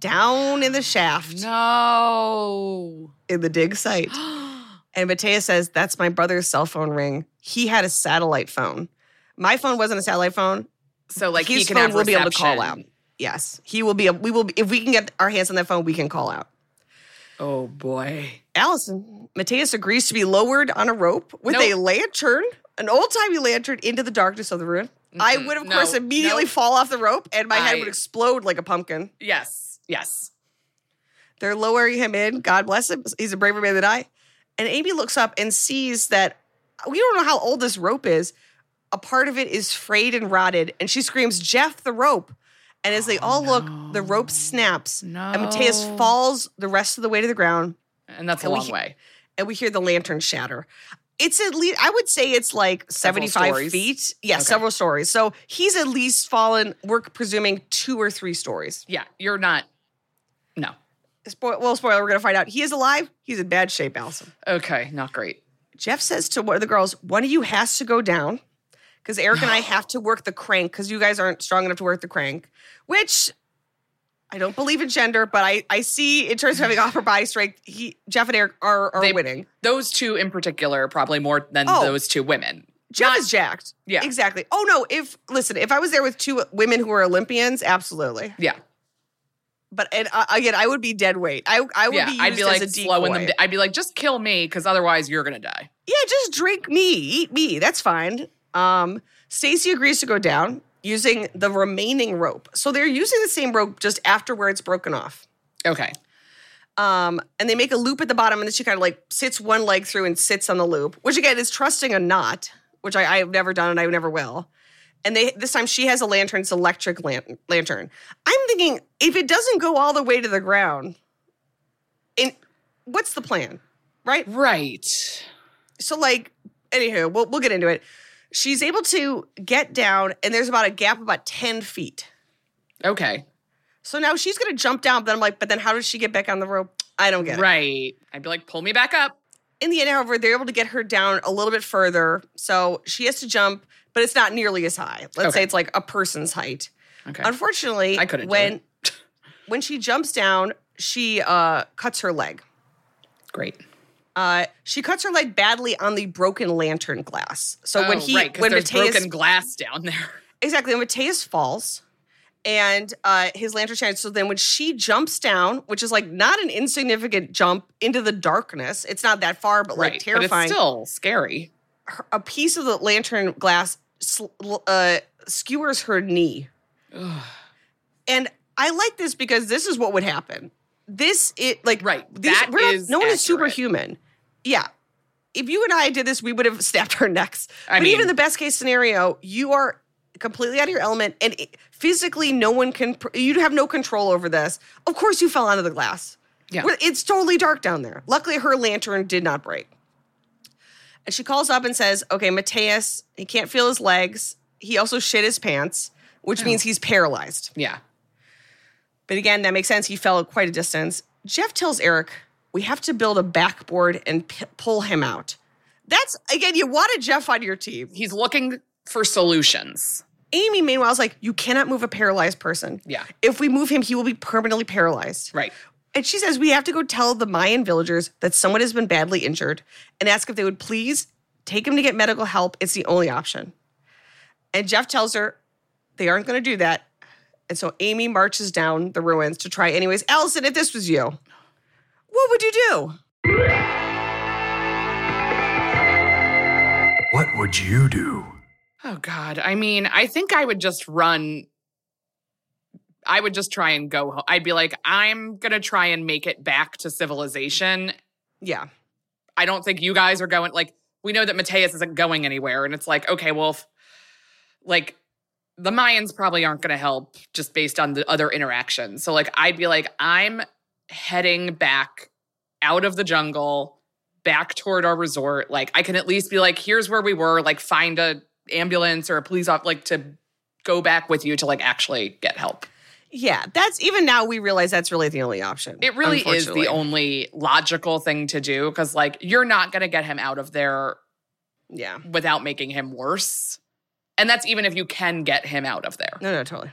down in the shaft No. in the dig site. and Mateus says, That's my brother's cell phone ring. He had a satellite phone. My phone wasn't a satellite phone. So like His he can phone will be able to call out. Yes. He will be, we will, be, if we can get our hands on that phone, we can call out. Oh boy. Alison, Mateus agrees to be lowered on a rope with a lantern, an old timey lantern, into the darkness of the ruin. I would, of no, course, immediately nope. fall off the rope and my head would explode like a pumpkin. Yes. Yes. They're lowering him in. God bless him. He's a braver man than I. And Amy looks up and sees that we don't know how old this rope is. A part of it is frayed and rotted. And she screams, Jeff, the rope. And as they oh, all look, the rope snaps. And Mateus falls the rest of the way to the ground. And that's a long way. And we hear the lantern shatter. It's at least, I would say it's like 75 feet. Yeah, Okay. several stories. So he's at least fallen, we're presuming two or three stories. Yeah, you're not. No. Spoil, well, spoiler, we're going to find out. He is alive. He's in bad shape, Alison. Okay, not great. Jeff says to one of the girls, one of you has to go down because Eric and I have to work the crank because you guys aren't strong enough to work the crank, which I don't believe in gender, but I, I see in terms of having upper body strength, he, Jeff and Eric are, are They- winning. Those two in particular, probably more than Oh. those two women. Jeff is jacked. Yeah. Exactly. Oh, no. If, listen, if I was there with two women who are Olympians, absolutely. Yeah. But and, uh, again, I would be dead weight. I, I would Yeah. be used I'd be like as a decoy. slowing them. I'd be like, just kill me because otherwise you're gonna die. yeah, just drink me, eat me. That's fine. Um, Stacy agrees to go down using the remaining rope. So they're using the same rope just after where it's broken off. Okay. Um, and they make a loop at the bottom, and then she kind of like sits one leg through and sits on the loop, which again is trusting a knot, which I, I've never done and I never will. And they this time she has a lantern, it's electric lan- lantern. I'm thinking if it doesn't go all the way to the ground, and what's the plan, right? Right. so like anywho we'll, we'll get into it she's able to get down and there's about a gap about 10 feet Okay. so now she's gonna jump down but i'm like but then how does she get back on the rope i don't get it Right. I'd be like, pull me back up. in the end however they're able to get her down a little bit further so she has to jump but it's not nearly as high let's say it's like a person's height Okay. unfortunately I couldn't when when she jumps down she uh cuts her leg Great. Uh, she cuts her leg badly on the broken lantern glass. So when Oh, he right, when there's Mateus broken glass down there. Exactly. When Mateus falls and uh, his lantern shines. So then when she jumps down, which is like not an insignificant jump into the darkness, it's not that far, but like terrifying. But it's still scary. her- a piece of the lantern glass sl- uh, skewers her knee. and I like this because this is what would happen. This it like Right. These, That not- no one is superhuman. Yeah. If you and I did this, we would have snapped our necks. I but even mean- the best case scenario, you are completely out of your element, and it- physically, no one can. pr- You have no control over this. Of course, you fell onto the glass. Yeah. It's totally dark down there. Luckily, her lantern did not break. And she calls up and says, "Okay, Mateus, he can't feel his legs. He also shit his pants, which oh. means he's paralyzed." Yeah. But again, that makes sense. He fell quite a distance. Jeff tells Eric, we have to build a backboard and p- pull him out. That's, again, you want wanted Jeff on your team. He's looking for solutions. Amy, meanwhile, is like, you cannot move a paralyzed person. Yeah. If we move him, he will be permanently paralyzed. Right. And she says, we have to go tell the Mayan villagers that someone has been badly injured and ask if they would please take him to get medical help. It's the only option. And Jeff tells her they aren't going to do that. And so Amy marches down the ruins to try anyways. Alison, if this was you, what would you do? What would you do? Oh God. I mean, I think I would just run. I would just try and go home. I'd be like, I'm gonna try and make it back to civilization. Yeah. I don't think you guys are going. Like, we know that Mateus isn't going anywhere, and it's like, okay, well, if, like the Mayans probably aren't going to help just based on the other interactions. So, like, I'd be like, I'm heading back out of the jungle, back toward our resort. Like, I can at least be like, here's where we were. Like, find a ambulance or a police off, like to go back with you to like actually get help. Yeah. That's even now we realize that's really the only option. It really is the only logical thing to do because, like, you're not going to get him out of there Yeah. without making him worse. And that's even if you can get him out of there. No, no, totally.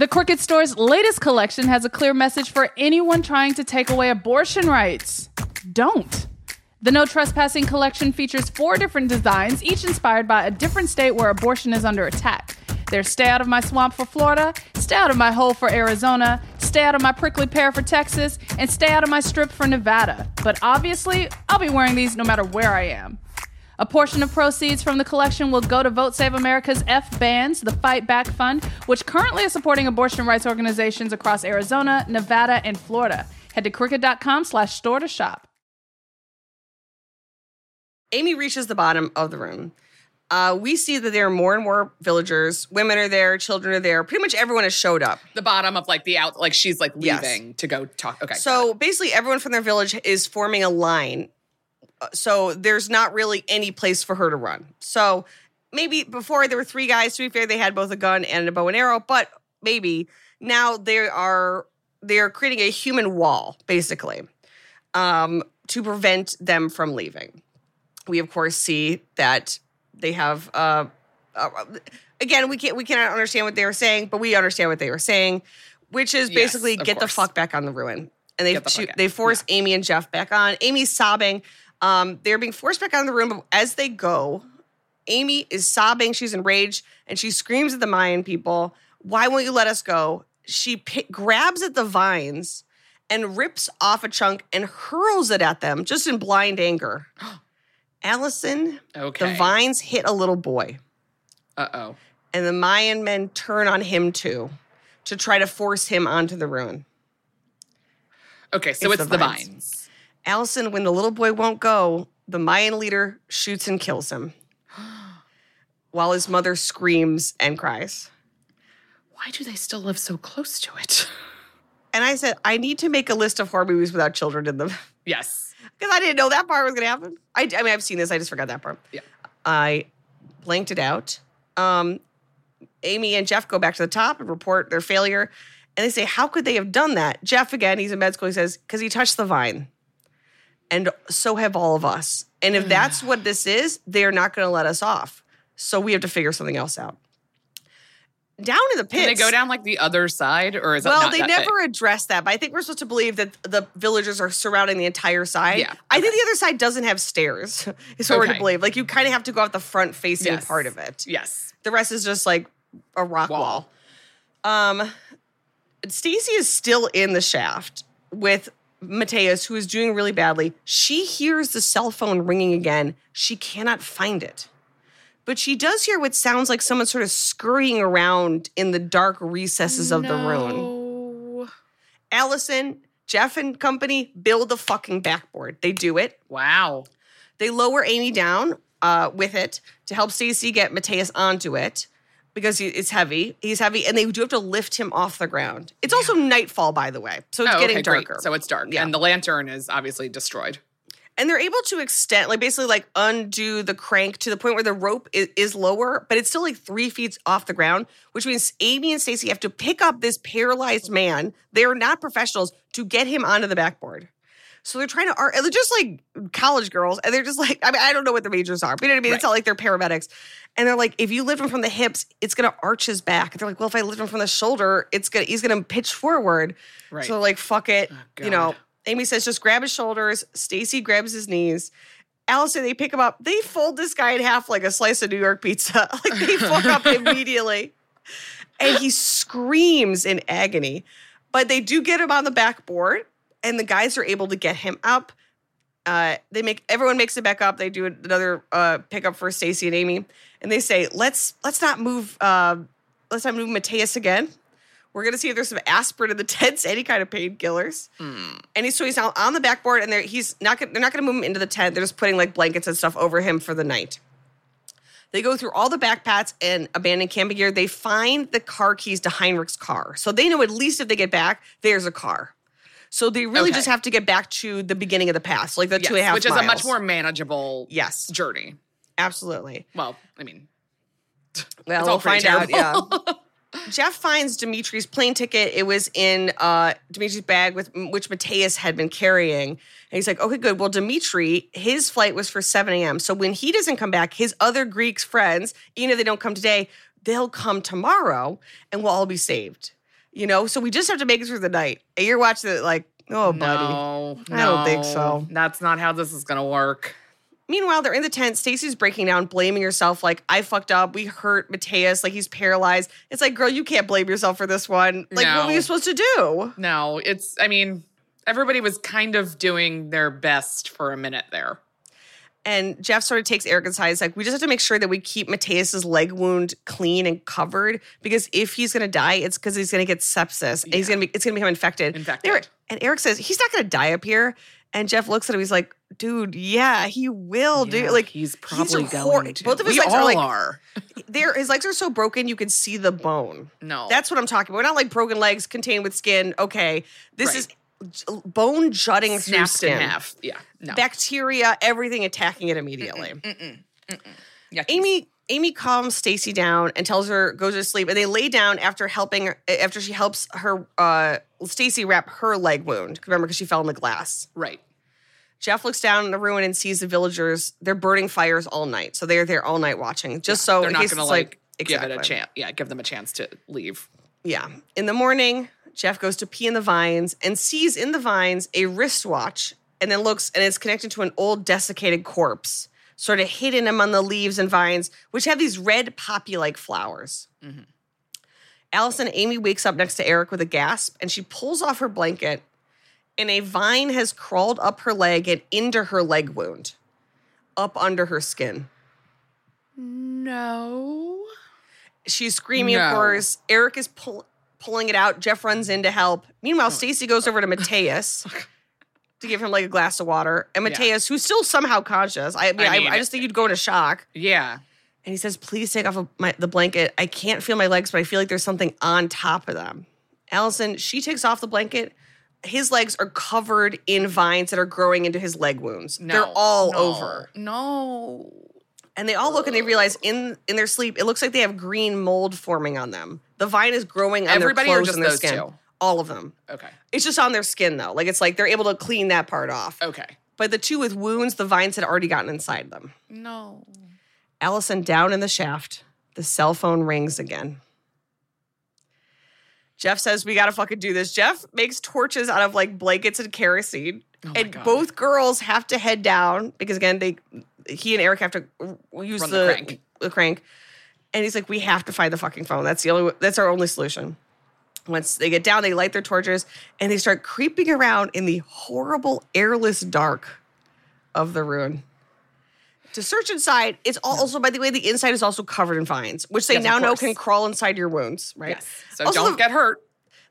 The Crooked Store's latest collection has a clear message for anyone trying to take away abortion rights. Don't. The No Trespassing collection features four different designs, each inspired by a different state where abortion is under attack. There's Stay Out of My Swamp for Florida, Stay Out of My Hole for Arizona, Stay Out of My Prickly Pear for Texas, and Stay Out of My Strip for Nevada. But obviously, I'll be wearing these no matter where I am. A portion of proceeds from the collection will go to Vote Save America's FBF, the Fight Back Fund, which currently is supporting abortion rights organizations across Arizona, Nevada, and Florida. Head to crooked.com slash store to shop. Amy reaches the bottom of the room. Uh, we see that there are more and more villagers. Women are there, children are there. Pretty much everyone has showed up. The bottom of like the out, like she's like Yes. leaving to go talk. Okay. So basically, everyone from their village is forming a line. Uh, So there's not really any place for her to run. So maybe before there were three guys. To be fair, they had both a gun and a bow and arrow. But maybe now they are they are creating a human wall, basically, um, to prevent them from leaving. We of course see that they have. Uh, uh, again, we can't we cannot understand what they were saying, but we understand what they were saying, which is basically of get the fuck back on the ruin. And they the they force Amy and Jeff back on. Amy's sobbing. Um, they're being forced back out of the room. But as they go, Amy is sobbing. She's enraged and she screams at the Mayan people, Why won't you let us go? She pi grabs at the vines and rips off a chunk and hurls it at them just in blind anger. Alison, Okay. the vines hit a little boy, Uh oh. and the Mayan men turn on him too to try to force him onto the ruin. Okay. So It's it's, the the vines. vines. Alison, when the little boy won't go, the Mayan leader shoots and kills him while his mother screams and cries. Why do they still live so close to it? And I said, I need to make a list of horror movies without children in them yes. because I didn't know that part was going to happen. I, I mean, I've seen this, I just forgot that part. Yeah. I blanked it out. Um, Amy and Jeff go back to the top and report their failure. And they say, How could they have done that? Jeff, again, he's in med school, he says, Because he touched the vine. And so have all of us. And if that's what this is, they're not going to let us off. So we have to figure something else out. down in the pits. Can they go down like the other side, or is that Well, they never big? address that, but I think we're supposed to believe that the villagers are surrounding the entire side. Yeah, I think the other side doesn't have stairs. Is what we're to believe. Like you kind of have to go out the front facing Yes. part of it. Yes. The rest is just like a rock wall. Wall. Um, Stacy is still in the shaft with Mateus, who is doing really badly. She hears the cell phone ringing again. She cannot find it. But she does hear what sounds like someone sort of scurrying around in the dark recesses of the room. Alison, Jeff, and company build the fucking backboard. They do it. Wow. They lower Amy down uh, with it to help Stacy get Mateus onto it because he, it's heavy. He's heavy, and they do have to lift him off the ground. It's also nightfall, by the way, so it's oh, getting okay, great. darker. So it's dark, Yeah. and the lantern is obviously destroyed. and they're able to extend, like basically, like undo the crank to the point where the rope is, is lower, but it's still like three feet off the ground, which means Amy and Stacy have to pick up this paralyzed man. They are not professionals to get him onto the backboard. So they're trying to, they're just like college girls, and they're just like, I mean, I don't know what the majors are, but you know what I mean? It's not like they're paramedics. And they're like, if you lift him from the hips, it's gonna arch his back. And They're like, well, if I lift him from the shoulder, it's gonna, he's gonna pitch forward. Right. So like, fuck it, oh, you know. Amy says, just grab his shoulders. Stacy grabs his knees. Alison, they pick him up. They fold this guy in half like a slice of New York pizza. like they fuck up immediately. And he screams in agony. But they do get him on the backboard, and the guys are able to get him up. Uh, they make everyone makes it back up. They do another uh, pickup for Stacy and Amy, and they say, "Let's let's not move. Uh, let's not move Mateus again. We're gonna see if there's some aspirin in the tents, any kind of painkillers." And he's so he's now on the backboard, and they're he's not gonna, they're not going to move him into the tent. They're just putting like blankets and stuff over him for the night. They go through all the backpacks and abandoned camping gear. They find the car keys to Heinrich's car, so they know at least if they get back, there's a car. So they really Okay. just have to get back to the beginning of the pass, like the Yes, two and a half which is a much more manageable Yes. journey. absolutely. Well, I mean, Well, we'll find out. Yeah. Jeff finds Dimitri's plane ticket. It was in uh, Dimitri's bag with which Mateus had been carrying. And he's like, okay, good. Well, Dimitri, his flight was for 7 a.m. So when he doesn't come back, his other Greek friends, even if they don't come today, they'll come tomorrow and we'll all be saved. You know, so we just have to make it through the night. And you're watching it like, oh, buddy. no, I don't think so. That's not how this is going to work. Meanwhile, they're in the tent. Stacy's breaking down, blaming herself, like, I fucked up. We hurt Mateus. Like, he's paralyzed. It's like, girl, you can't blame yourself for this one. Like, what were you supposed to do? No, it's. I mean, everybody was kind of doing their best for a minute there. And Jeff sort of takes Eric aside. He's like, we just have to make sure that we keep Mateus's leg wound clean and covered because if he's going to die, it's because he's going to get sepsis and he's going to be, it's going to become infected. Infected. Eric- and Eric says, he's not going to die up here. And Jeff looks at him. He's like, dude, yeah, he will, Yeah, dude. Like, he's probably a going hor- to. Both of his we legs all are like, are. they're, his legs are so broken, you can see the bone. No, That's what I'm talking about. We're not like broken legs contained with skin. Okay. This Right. is bone jutting through skin. in half. Yeah, no. Bacteria, everything attacking it immediately. Yuckies. Amy Amy calms Stacy down and tells her go to sleep, and they lay down after helping after she helps her uh, Stacy wrap her leg wound. Remember, because she fell in the glass. right. Jeff looks down in the ruin and sees the villagers. They're burning fires all night, so they're there all night watching. Just so They're in not case going to it's like, give it a chance. Yeah, give them a chance to leave. Yeah. In the morning, Jeff goes to pee in the vines and sees in the vines a wristwatch and then looks and it's connected to an old desiccated corpse, sort of hidden among the leaves and vines, which have these red poppy like flowers. Mm-hmm. Alison Amy wakes up next to Eric with a gasp and she pulls off her blanket and a vine has crawled up her leg and into her leg wound, up under her skin. No. She's screaming, of course. Eric is pull, pulling it out. Jeff runs in to help. Meanwhile, Stacy goes over to Mateus to give him like a glass of water. And Yeah. Mateus, who's still somehow conscious, I mean, I, I mean, I just think you'd go into shock. Yeah. And he says, "Please take off of my, the blanket. I can't feel my legs, but I feel like there's something on top of them." Alison, she takes off the blanket. His legs are covered in vines that are growing into his leg wounds. No. They're all No. over. No. And they all look and they realize in in their sleep, it looks like they have green mold forming on them. The vine is growing on Everybody their clothes just and their those skin. two? All of them. Okay. It's just on their skin though. Like it's like they're able to clean that part off. Okay. But the two with wounds, the vines had already gotten inside them. No. Alison down in the shaft. The cell phone rings again. Jeff says we gotta fucking do this. Jeff makes torches out of like blankets and kerosene, Oh and God. both girls have to head down because again they, he and Eric have to uh, use Run the, the crank. the crank. And he's like, we have to find the fucking phone. That's the only. That's our only solution. Once they get down, they light their torches and they start creeping around in the horrible airless dark of the ruin. To search inside, it's al- also, by the way, the inside is also covered in vines, which they Yes, now know can crawl inside your wounds, right? Yes. So Also, don't the- get hurt.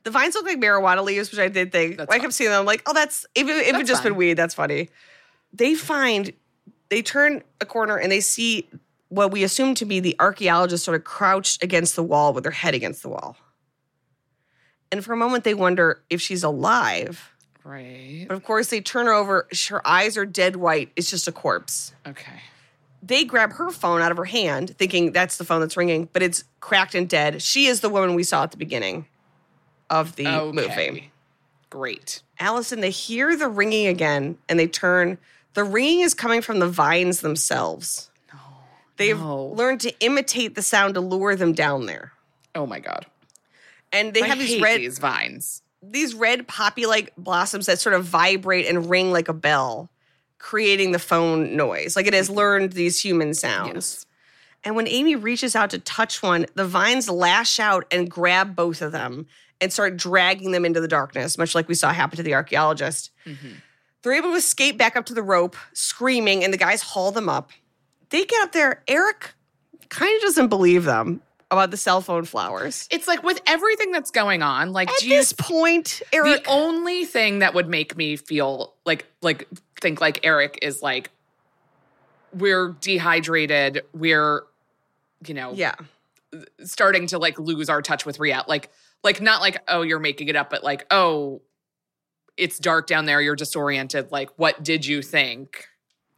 The vines look like marijuana leaves, which I did think. That's I kept seeing them, I'm like, oh, that's if it, if it just been weed, that's funny. They find, they turn a corner and they see what we assume to be the archaeologist sort of crouched against the wall with her head against the wall. And for a moment, they wonder if she's alive. Right. But of course, they turn her over. Her eyes are dead white. It's just a corpse. Okay. They grab her phone out of her hand, thinking that's the phone that's ringing, but it's cracked and dead. She is the woman we saw at the beginning of the movie. Great. Alison, they hear the ringing again and they turn. The ringing is coming from the vines themselves. They've no. learned to imitate the sound to lure them down there. Oh my god. And they I have these red these vines. these red poppy like blossoms that sort of vibrate and ring like a bell, creating the phone noise. Like it has mm-hmm. learned these human sounds. Yes. And when Amy reaches out to touch one, the vines lash out and grab both of them and start dragging them into the darkness, much like we saw happen to the archaeologist. Mm-hmm. They're able to escape back up to the rope, screaming, and the guys haul them up. They get up there. Eric kind of doesn't believe them about the cell phone flowers. It's like with everything that's going on, like At you this point, Eric. the only thing that would make me feel like like think like Eric is like we're dehydrated, we're you know, yeah. starting to like lose our touch with reality. Like like not like oh you're making it up, but like oh it's dark down there, you're disoriented. Like what did you think?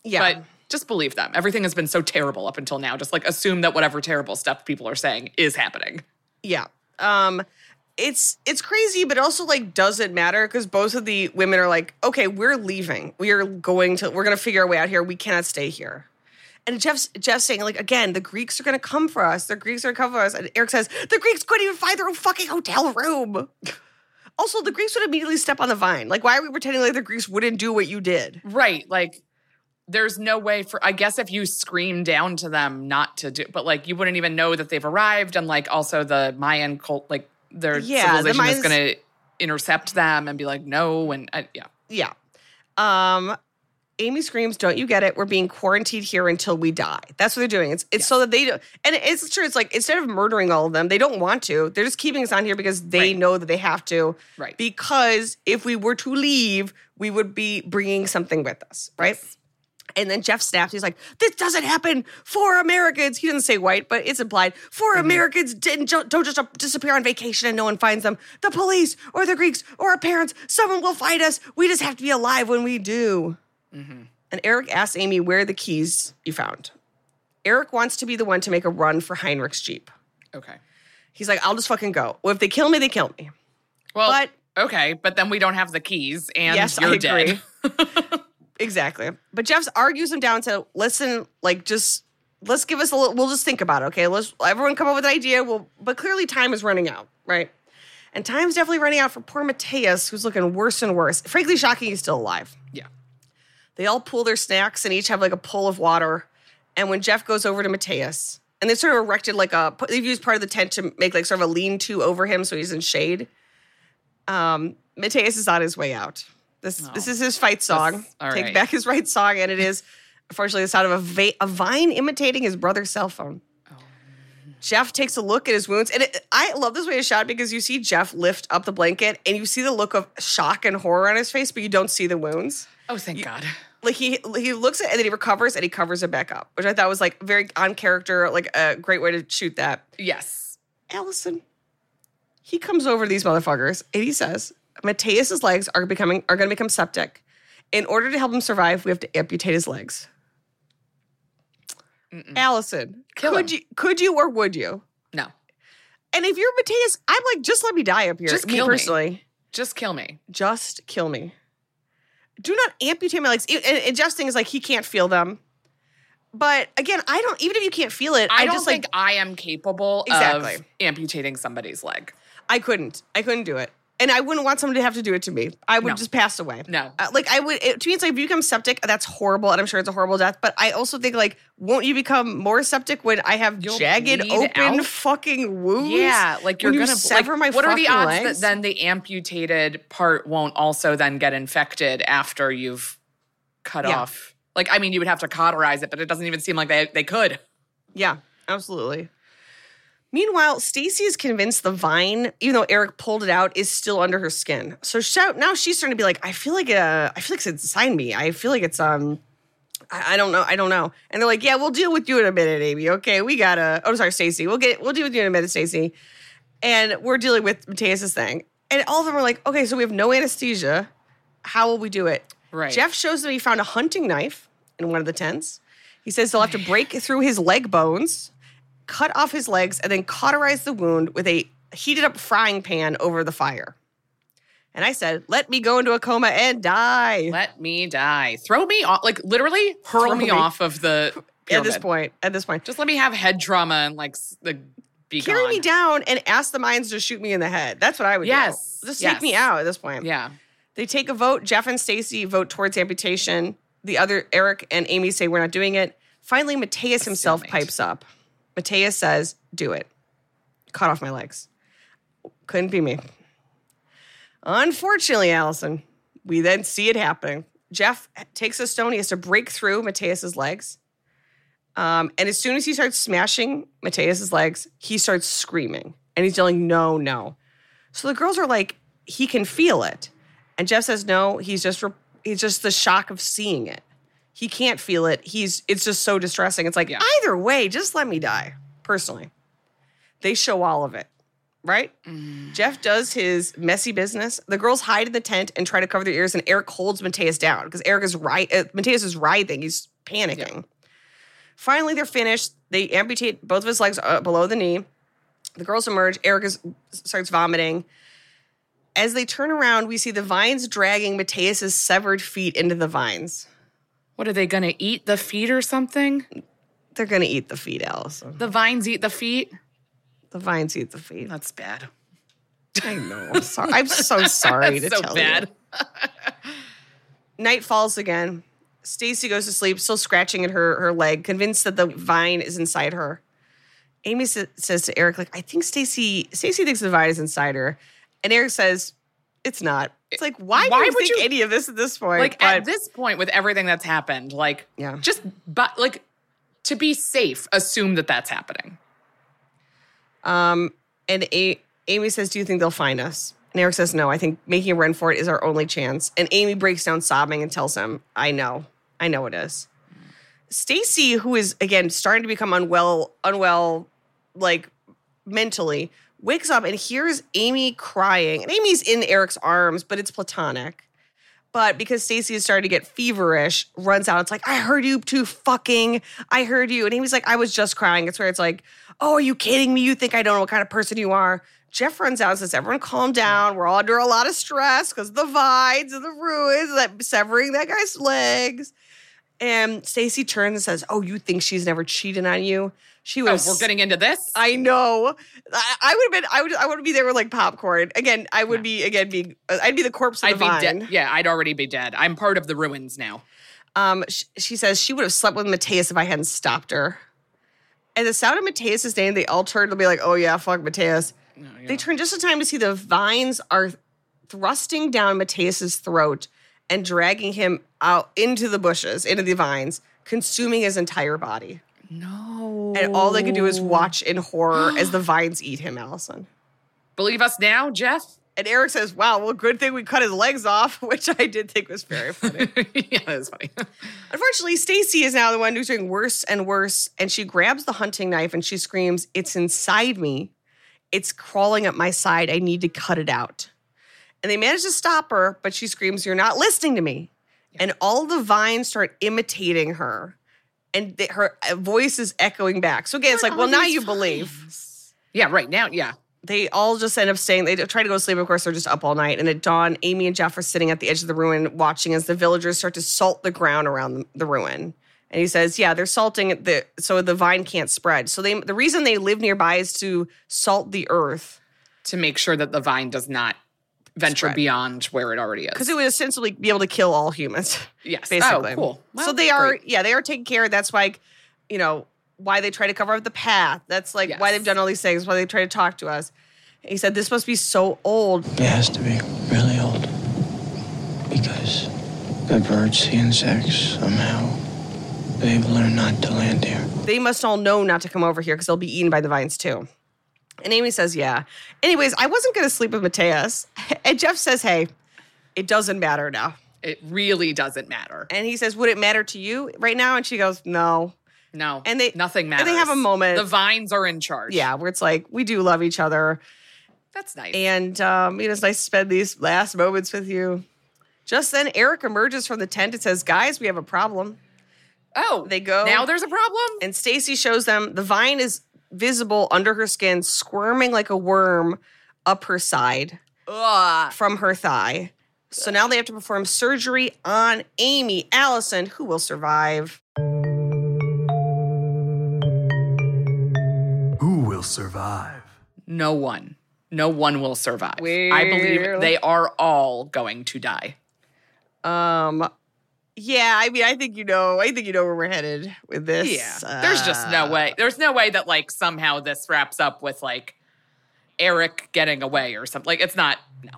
Yeah. But just believe them. Everything has been so terrible up until now. Just like assume that whatever terrible stuff people are saying is happening. Yeah. Um it's it's crazy, but also like doesn't matter because both of the women are like, okay, we're leaving. We are going to we're gonna figure our way out here. We cannot stay here. And Jeff's Jeff's saying, like, again, the Greeks are gonna come for us. The Greeks are gonna come for us. And Eric says, the Greeks couldn't even find their own fucking hotel room. Also, the Greeks would immediately step on the vine. Like, why are we pretending like the Greeks wouldn't do what you did? Right. Like there's no way for I guess if you scream down to them not to do but like you wouldn't even know that they've arrived and like also the Mayan cult like their Yeah, the civilization is going to intercept them and be like no and uh, yeah. Yeah. Um, Amy screams, "Don't you get it? We're being quarantined here until we die." That's what they're doing. It's it's so that they do, and it's true. It's like instead of murdering all of them, they don't want to. They're just keeping us on here because they Right. know that they have to. Right. Because if we were to leave, we would be bringing something with us, right? And then Jeff snaps. He's like, "This doesn't happen for Americans." He doesn't say white, but it's implied. For Mm-hmm. Americans didn't don't just disappear on vacation and no one finds them. The police or the Greeks or our parents, someone will find us. We just have to be alive when we do. Mm-hmm. And Eric asks Amy where are the keys you found. Eric wants to be the one to make a run for Heinrich's jeep. Okay. He's like, "I'll just fucking go. Well, if they kill me, they kill me." Well, But- okay, but then we don't have the keys and Yes, you're I dead. Exactly. But Jeff argues him down to listen, like just let's give us a little we'll just think about it, okay? Let's everyone come up with an idea. Well, but clearly time is running out, right? And time's definitely running out for poor Mateus, who's looking worse and worse. Frankly, shocking he's still alive. yeah. They all pull their snacks and each have like a pull of water. And when Jeff goes over to Mateus, and they sort of erected like a they've used part of the tent to make like sort of a lean-to over him so he's in shade. Um, Mateus is on his way out. This oh. this is his fight song. all Take right. back his right song, and it is unfortunately the sound of a, va- a vine imitating his brother's cell phone. Oh. Jeff takes a look at his wounds, and it, I love this way of shot because you see Jeff lift up the blanket, and you see the look of shock and horror on his face, but you don't see the wounds Oh, thank God. like he he looks at it and then he recovers and he covers it back up, which I thought was like very on character, like a great way to shoot that. Yes. Alison, he comes over to these motherfuckers and he says, Mateus's legs are becoming are going to become septic. In order to help him survive, we have to amputate his legs. Alison, Kill could him. you could you or would you? No. And if you're Mateus, I'm like, just let me die up here. Just me kill me. personally. Just kill me. Just kill me. Do not amputate my legs. And, and Jeff's thing is like he can't feel them. But again, I don't. Even if you can't feel it, I, I, don't just think like I am capable Exactly. of amputating somebody's leg. I couldn't. I couldn't do it. And I wouldn't want someone to have to do it to me. I would No. just pass away. No. Uh, like I would. It, to me, it's like if you become septic, that's horrible, and I'm sure it's a horrible death. But I also think like, won't you become more septic when I have You'll jagged, open, out? fucking wounds? Yeah, like you're gonna sever like, my. What are the odds legs? that then the amputated part won't also then get infected after you've cut Yeah. off? Like, I mean, you would have to cauterize it, but it doesn't even seem like they they could. Yeah, absolutely. Meanwhile, Stacy is convinced the vine, even though Eric pulled it out, is still under her skin. So shout, now she's starting to be like, I feel like uh, I feel like it's inside me. I feel like it's um, I, I don't know, I don't know. And they're like, Yeah, we'll deal with you in a minute, Amy. Okay, we gotta. Oh, sorry, Stacy. We'll get we'll deal with you in a minute, Stacy. And we're dealing with Mateus's thing. And all of them are like, Okay, so we have no anesthesia. How will we do it? Right. Jeff shows them he found a hunting knife in one of the tents. He says they'll have to break through his leg bones, cut off his legs, and then cauterize the wound with a heated up frying pan over the fire. And I said, let me go into a coma and die. Let me die. Throw me off. Like literally, hurl me, me. off of the. at this point, at this point. just let me have head trauma and like the be Carry gone. me down and ask the Mayans to shoot me in the head. That's what I would Yes, do. Just yes. take me out at this point. Yeah. They take a vote. Jeff and Stacy vote towards amputation. The other, Eric and Amy, say we're not doing it. Finally, Mateus himself pipes up. Mateus says, Do it. Cut off my legs. Couldn't be me. Unfortunately, Alison, we then see it happening. Jeff takes a stone. He has to break through Mateus's legs. Um, and as soon as he starts smashing Mateus's legs, he starts screaming and he's yelling, No, no. So the girls are like, He can feel it. And Jeff says, No, he's just, re- he's just the shock of seeing it. He can't feel it. He's, it's just so distressing. It's like, Yeah. either way, just let me die, personally. They show all of it, right? Jeff does his messy business. The girls hide in the tent and try to cover their ears, and Eric holds Mateus down because Eric is right. Uh, Mateus is writhing. He's panicking. Finally, they're finished. They amputate both of his legs uh, below the knee. The girls emerge. Eric is, starts vomiting. As they turn around, we see the vines dragging Mateus's severed feet into the vines. What are they gonna eat? The feet or something? They're gonna eat the feet, Alison. The vines eat the feet. The vines eat the feet. That's bad. I know. I'm sorry. I'm so sorry to so tell bad. you. Night falls again. Stacy goes to sleep, still scratching at her her leg, convinced that the vine is inside her. Amy sa- says to Eric, "Like I think Stacy Stacy thinks the vine is inside her," and Eric says, "It's not." It's like why, Why do you would think you- any of this at this point? Like But- at this point, with everything that's happened, like Yeah. just but like to be safe, assume that that's happening. Um, and A- Amy says, "Do you think they'll find us?" And Eric says, "No. I think making a run for it is our only chance." And Amy breaks down sobbing and tells him, "I know, I know it is." Stacy, who is again starting to become unwell, unwell, like mentally, wakes up and hears Amy crying. And Amy's in Eric's arms, but it's platonic. But because Stacy is starting to get feverish, runs out. It's like, I heard you too fucking. I heard you. And Amy's like, I was just crying. It's where it's like, oh, are you kidding me? You think I don't know what kind of person you are? Jeff runs out and says, everyone calm down. We're all under a lot of stress because the vines and the ruins, that severing that guy's legs. And Stacy turns and says, Oh, you think she's never cheated on you? She Oh, was we're getting into this. I know. I, I would have been. I would. I would be there with like popcorn. Again, I would be. Again, being. I'd be the corpse of I'd the be vine. dead. Yeah, I'd already be dead. I'm part of the ruins now. Um, sh- she says she would have slept with Mateus if I hadn't stopped her. And the sound of Mateus's name, they all turn to be like, "Oh yeah, fuck Mateus." They turn just in time to see the vines are thrusting down Mateus's throat and dragging him out into the bushes, into the vines, consuming his entire body. No. And all they can do is watch in horror as the vines eat him, Alison. Believe us now, Jeff? And Eric says, Wow, well, good thing we cut his legs off, which I did think was very funny. yeah, that's funny. Unfortunately, Stacy is now the one who's doing worse and worse. And she grabs the hunting knife and she screams, It's inside me. It's crawling up my side. I need to cut it out. And they manage to stop her, but she screams, You're not listening to me. And all the vines start imitating her. And her uh, voice is echoing back. So again, it's like, well, now you believe. yeah, right now, yeah. they all just end up staying. They try to go to sleep. Of course, they're just up all night. And at dawn, Amy and Jeff are sitting at the edge of the ruin, watching as the villagers start to salt the ground around the, the ruin. And he says, "Yeah, they're salting the so the vine can't spread. So they the reason they live nearby is to salt the earth, to make sure that the vine does not venture Spread. beyond where it already is. because it would essentially be able to kill all humans. yes. Oh, basically. Oh, cool. so they are, great. yeah, they are taking care. That's why, you know, why they try to cover up the path. That's like why they've done all these things. Why they try to talk to us. He said this must be so old. It has to be really old. Because the birds, the insects, somehow, they've learned not to land here. They must all know not to come over here because they'll be eaten by the vines too. And Amy says, yeah. Anyways, I wasn't going to sleep with Mateus. And Jeff says, hey, it doesn't matter now. It really doesn't matter. And he says, would it matter to you right now? And she goes, no. No. And they- nothing and matters. they have a moment. The vines are in charge. Yeah, where it's like, we do love each other. That's nice. And um, you know, it's nice to spend these last moments with you. Just then, Eric emerges from the tent and says, guys, we have a problem. oh, They go. Now there's a problem? And Stacy shows them the vine is visible under her skin, squirming like a worm up her side Ugh. from her thigh. So now they have to perform surgery on Amy Alison, who will survive. Who will survive? No one. No one will survive. I believe Well- they are all going to die. Um, yeah, I mean, I think you know, I think you know where we're headed with this. Yeah. There's just no Uh, way. There's no way that like somehow this wraps up with like Eric getting away or something. Like it's not no.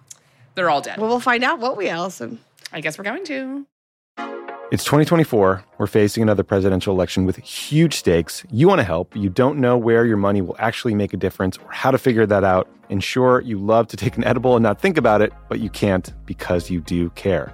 They're all dead. Well, we'll find out, won't we, Alison? I guess we're going to. It's 2024. We're facing another presidential election with huge stakes. You want to help. You don't know where your money will actually make a difference or how to figure that out. And sure, you love to take an edible and not think about it, but you can't because you do care.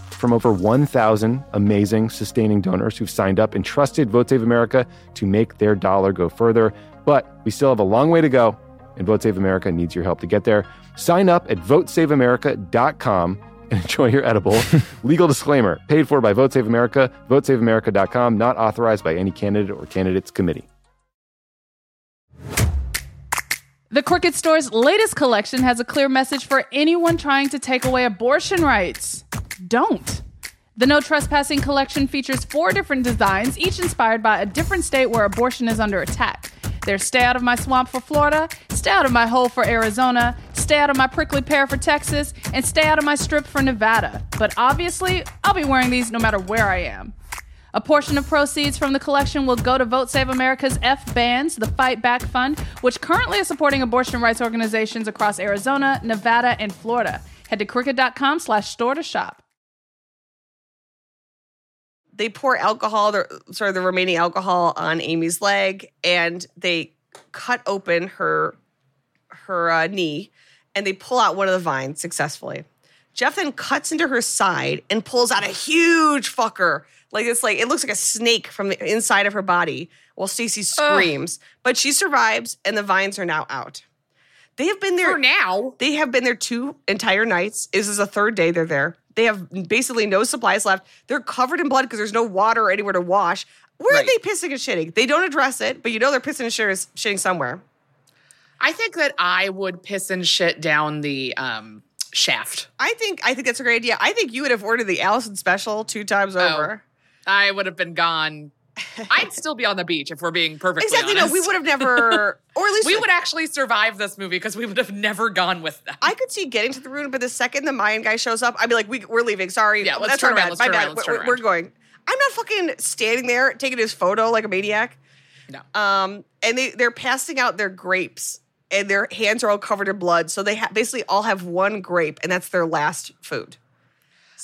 From over 1,000 amazing sustaining donors who've signed up and trusted Vote Save America to make their dollar go further. But we still have a long way to go, and Vote Save America needs your help to get there. Sign up at votesaveamerica.com and enjoy your edible. Legal disclaimer paid for by Vote Save America, votesaveamerica.com, not authorized by any candidate or candidates committee. The Crooked Store's latest collection has a clear message for anyone trying to take away abortion rights. Don't. The No Trespassing collection features four different designs, each inspired by a different state where abortion is under attack. There's Stay Out of My Swamp for Florida, Stay Out of My Hole for Arizona, Stay Out of My Prickly Pear for Texas, and Stay Out of My Strip for Nevada. But obviously, I'll be wearing these no matter where I am. A portion of proceeds from the collection will go to Vote Save America's FBF, the Fight Back Fund, which currently is supporting abortion rights organizations across Arizona, Nevada, and Florida. Head to crooked.com slash store to shop. They pour alcohol, the, sort of the remaining alcohol, on Amy's leg, and they cut open her her uh, knee, and they pull out one of the vines successfully. Jeff then cuts into her side and pulls out a huge fucker. Like it's like it looks like a snake from the inside of her body while Stacy screams. But she survives and the vines are now out. They have been there For now. They have been there two entire nights. This is a third day they're there. They have basically no supplies left. They're covered in blood because there's no water or anywhere to wash. Where Right. are they pissing and shitting? They don't address it, but you know they're pissing and shitting, shitting somewhere. I think that I would piss and shit down the um, shaft. I think I think that's a great idea. I think you would have ordered the Alison special two times Oh. over. I would have been gone. I'd still be on the beach if we're being perfectly Exactly. honest. No, we would have never, or at least We would actually survive this movie because we would have never gone with them. I could see getting to the room, but the second the Mayan guy shows up, I'd be like, we, "We're leaving. Sorry, Yeah, let's that's turn around, bad. let's My turn bad. around, let's we're, turn we're going." I'm not fucking standing there taking his photo like a maniac. No. Um, and they they're passing out their grapes, and their hands are all covered in blood. So they ha- basically all have one grape, and that's their last food.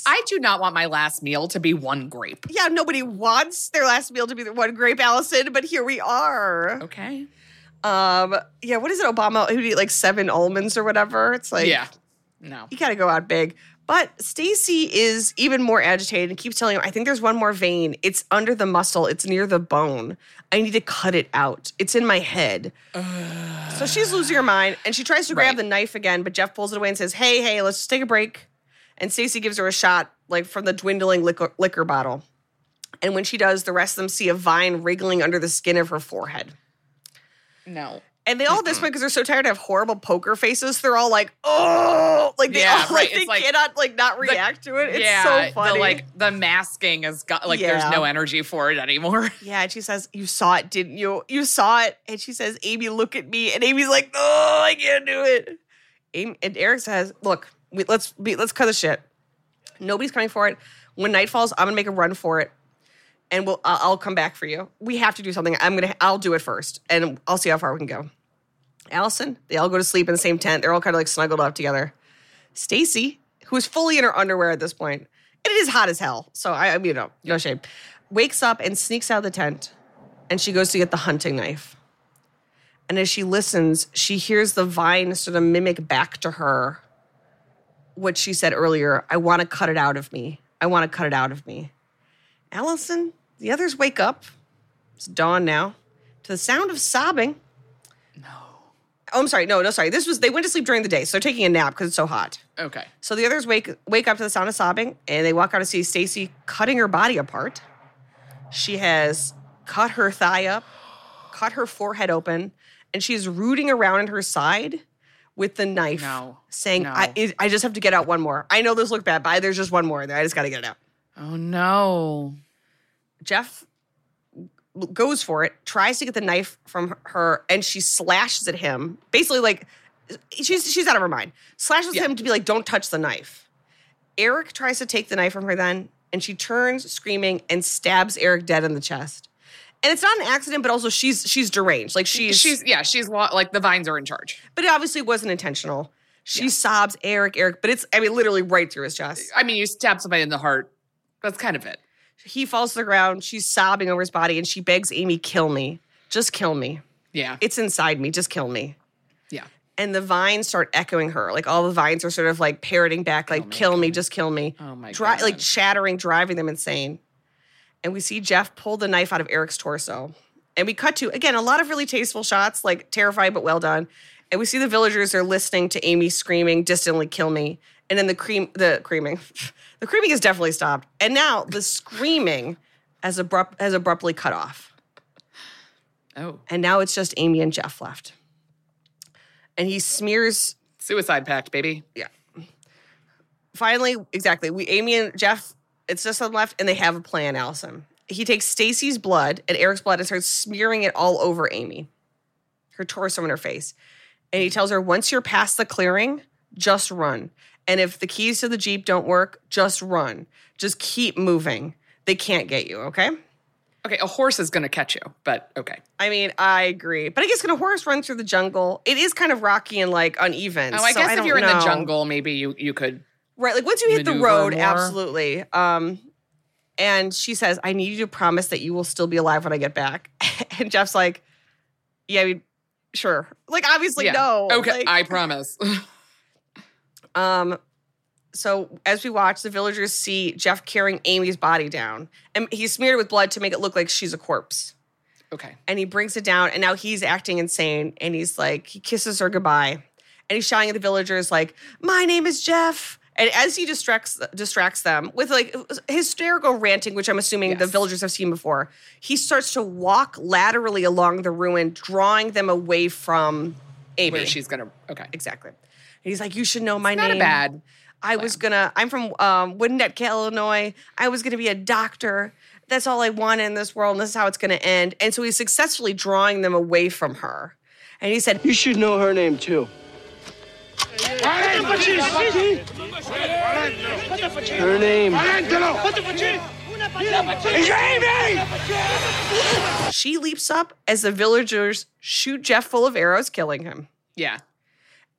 I do not want my last meal to be one grape. Yeah, nobody wants their last meal to be the one grape, Alison, but here we are. Okay. Um, yeah, what is it, Obama? Who would eat like seven almonds or whatever? It's like, yeah. No. you got to go out big. But Stacy is even more agitated and keeps telling him, I think there's one more vein. It's under the muscle, it's near the bone. I need to cut it out. It's in my head. so she's losing her mind and she tries to grab Right. the knife again, but Jeff pulls it away and says, Hey, hey, let's just take a break. And Stacy gives her a shot, like from the dwindling liquor, liquor bottle. And when she does, the rest of them see a vine wriggling under the skin of her forehead. No. And they all at this point, because they're so tired, have horrible poker faces. They're all like, "Oh!" Like they Yeah, all right. like they like- cannot like not react to it. It's yeah, so funny. the like the masking has got like there's no energy for it anymore. Yeah, and she says, "You saw it, didn't you? You saw it." And she says, "Amy, look at me." And Amy's like, "Oh, I can't do it." Amy, and Eric says, "Look, we, let's be, let's cut the shit. Nobody's coming for it. When night falls, I'm gonna make a run for it, and we'll I'll, I'll come back for you. We have to do something. I'm gonna I'll do it first, and I'll see how far we can go." Alison, they all go to sleep in the same tent. They're all kind of like snuggled up together. Stacy, who is fully in her underwear at this point, and it is hot as hell. So I, I mean, no, no shame. Wakes up and sneaks out of the tent, and she goes to get the hunting knife. And as she listens, she hears the vine sort of mimic back to her what she said earlier. I want to cut it out of me. I want to cut it out of me. Alison, the others wake up. It's dawn now to the sound of sobbing. No. Oh, I'm sorry. No, no, sorry. This was they went to sleep during the day, so they're taking a nap because it's so hot. Okay. So the others wake wake up to the sound of sobbing, and they walk out to see Stacy cutting her body apart. She has cut her thigh up, cut her forehead open, and she's rooting around in her side with the knife, No. saying, No. I, it- "I just have to get out one more. I know this looked bad, but there's just one more in there. I just got to get it out." Oh no. Jeff goes for it, tries to get the knife from her, and she slashes at him. Basically, like she's she's out of her mind. Slashes Yeah. him to be like, "Don't touch the knife." Eric tries to take the knife from her then, and she turns screaming and stabs Eric dead in the chest. And it's not an accident, but also she's she's deranged. Like she's She's yeah, she's like the vines are in charge. but it obviously wasn't intentional. She sobs Eric, Eric, but it's I mean literally right through his chest. I mean, you stab somebody in the heart. That's kind of it. He falls to the ground. She's sobbing over his body, and she begs Amy, "Kill me, just kill me." Yeah. it's inside me. Just kill me. yeah. And the vines start echoing her. Like all the vines are sort of like parroting back, like, kill me, just kill me. Oh my Dri- Like God. shattering, driving them insane. And we see Jeff pull the knife out of Eric's torso. And we cut to, again, a lot of really tasteful shots, like terrified but well done. And we see the villagers are listening to Amy screaming, distantly, kill me. And then the cream, the creaming, the creaming is definitely stopped. And now the screaming has, abrupt, has abruptly cut off. Oh. And now it's just Amy and Jeff left. And he smears Suicide pact, baby. Yeah finally, exactly. We Amy and Jeff, it's just them left, and they have a plan, Alison. He takes Stacy's blood and Eric's blood and starts smearing it all over Amy, her torso and her face. And he tells her, once you're past the clearing, just run. And if the keys to the Jeep don't work, just run. Just keep moving. They can't get you, okay? Okay, a horse is gonna catch you, but okay. I mean, I agree. But I guess can a horse run through the jungle? It is kind of rocky and like uneven. Oh, I so guess if you're in the jungle, maybe you you could. Right. Like once you hit the road, more. absolutely. Um, and she says, I need you to promise that you will still be alive when I get back. and Jeff's like, Yeah, I mean, sure. Like, obviously, yeah. no. Okay, Like, I promise. um, so as we watch, the villagers see Jeff carrying Amy's body down. And he's smeared with blood to make it look like she's a corpse. okay. and he brings it down and now he's acting insane and he's like he kisses her goodbye and he's shouting at the villagers like my name is jeff and as he distracts distracts them with like hysterical ranting which i'm assuming the villagers have seen before he starts to walk laterally along the ruin drawing them away from amy Where she's gonna. Okay. exactly and he's like you should know my Not name a bad. I was gonna. I'm from um, Winnetka, Illinois. I was gonna be a doctor. That's all I wanted in this world, and this is how it's gonna end. And so he's successfully drawing them away from her. And he said, You should know her name too. Her name. She leaps up as the villagers shoot Jeff full of arrows, killing him. Yeah.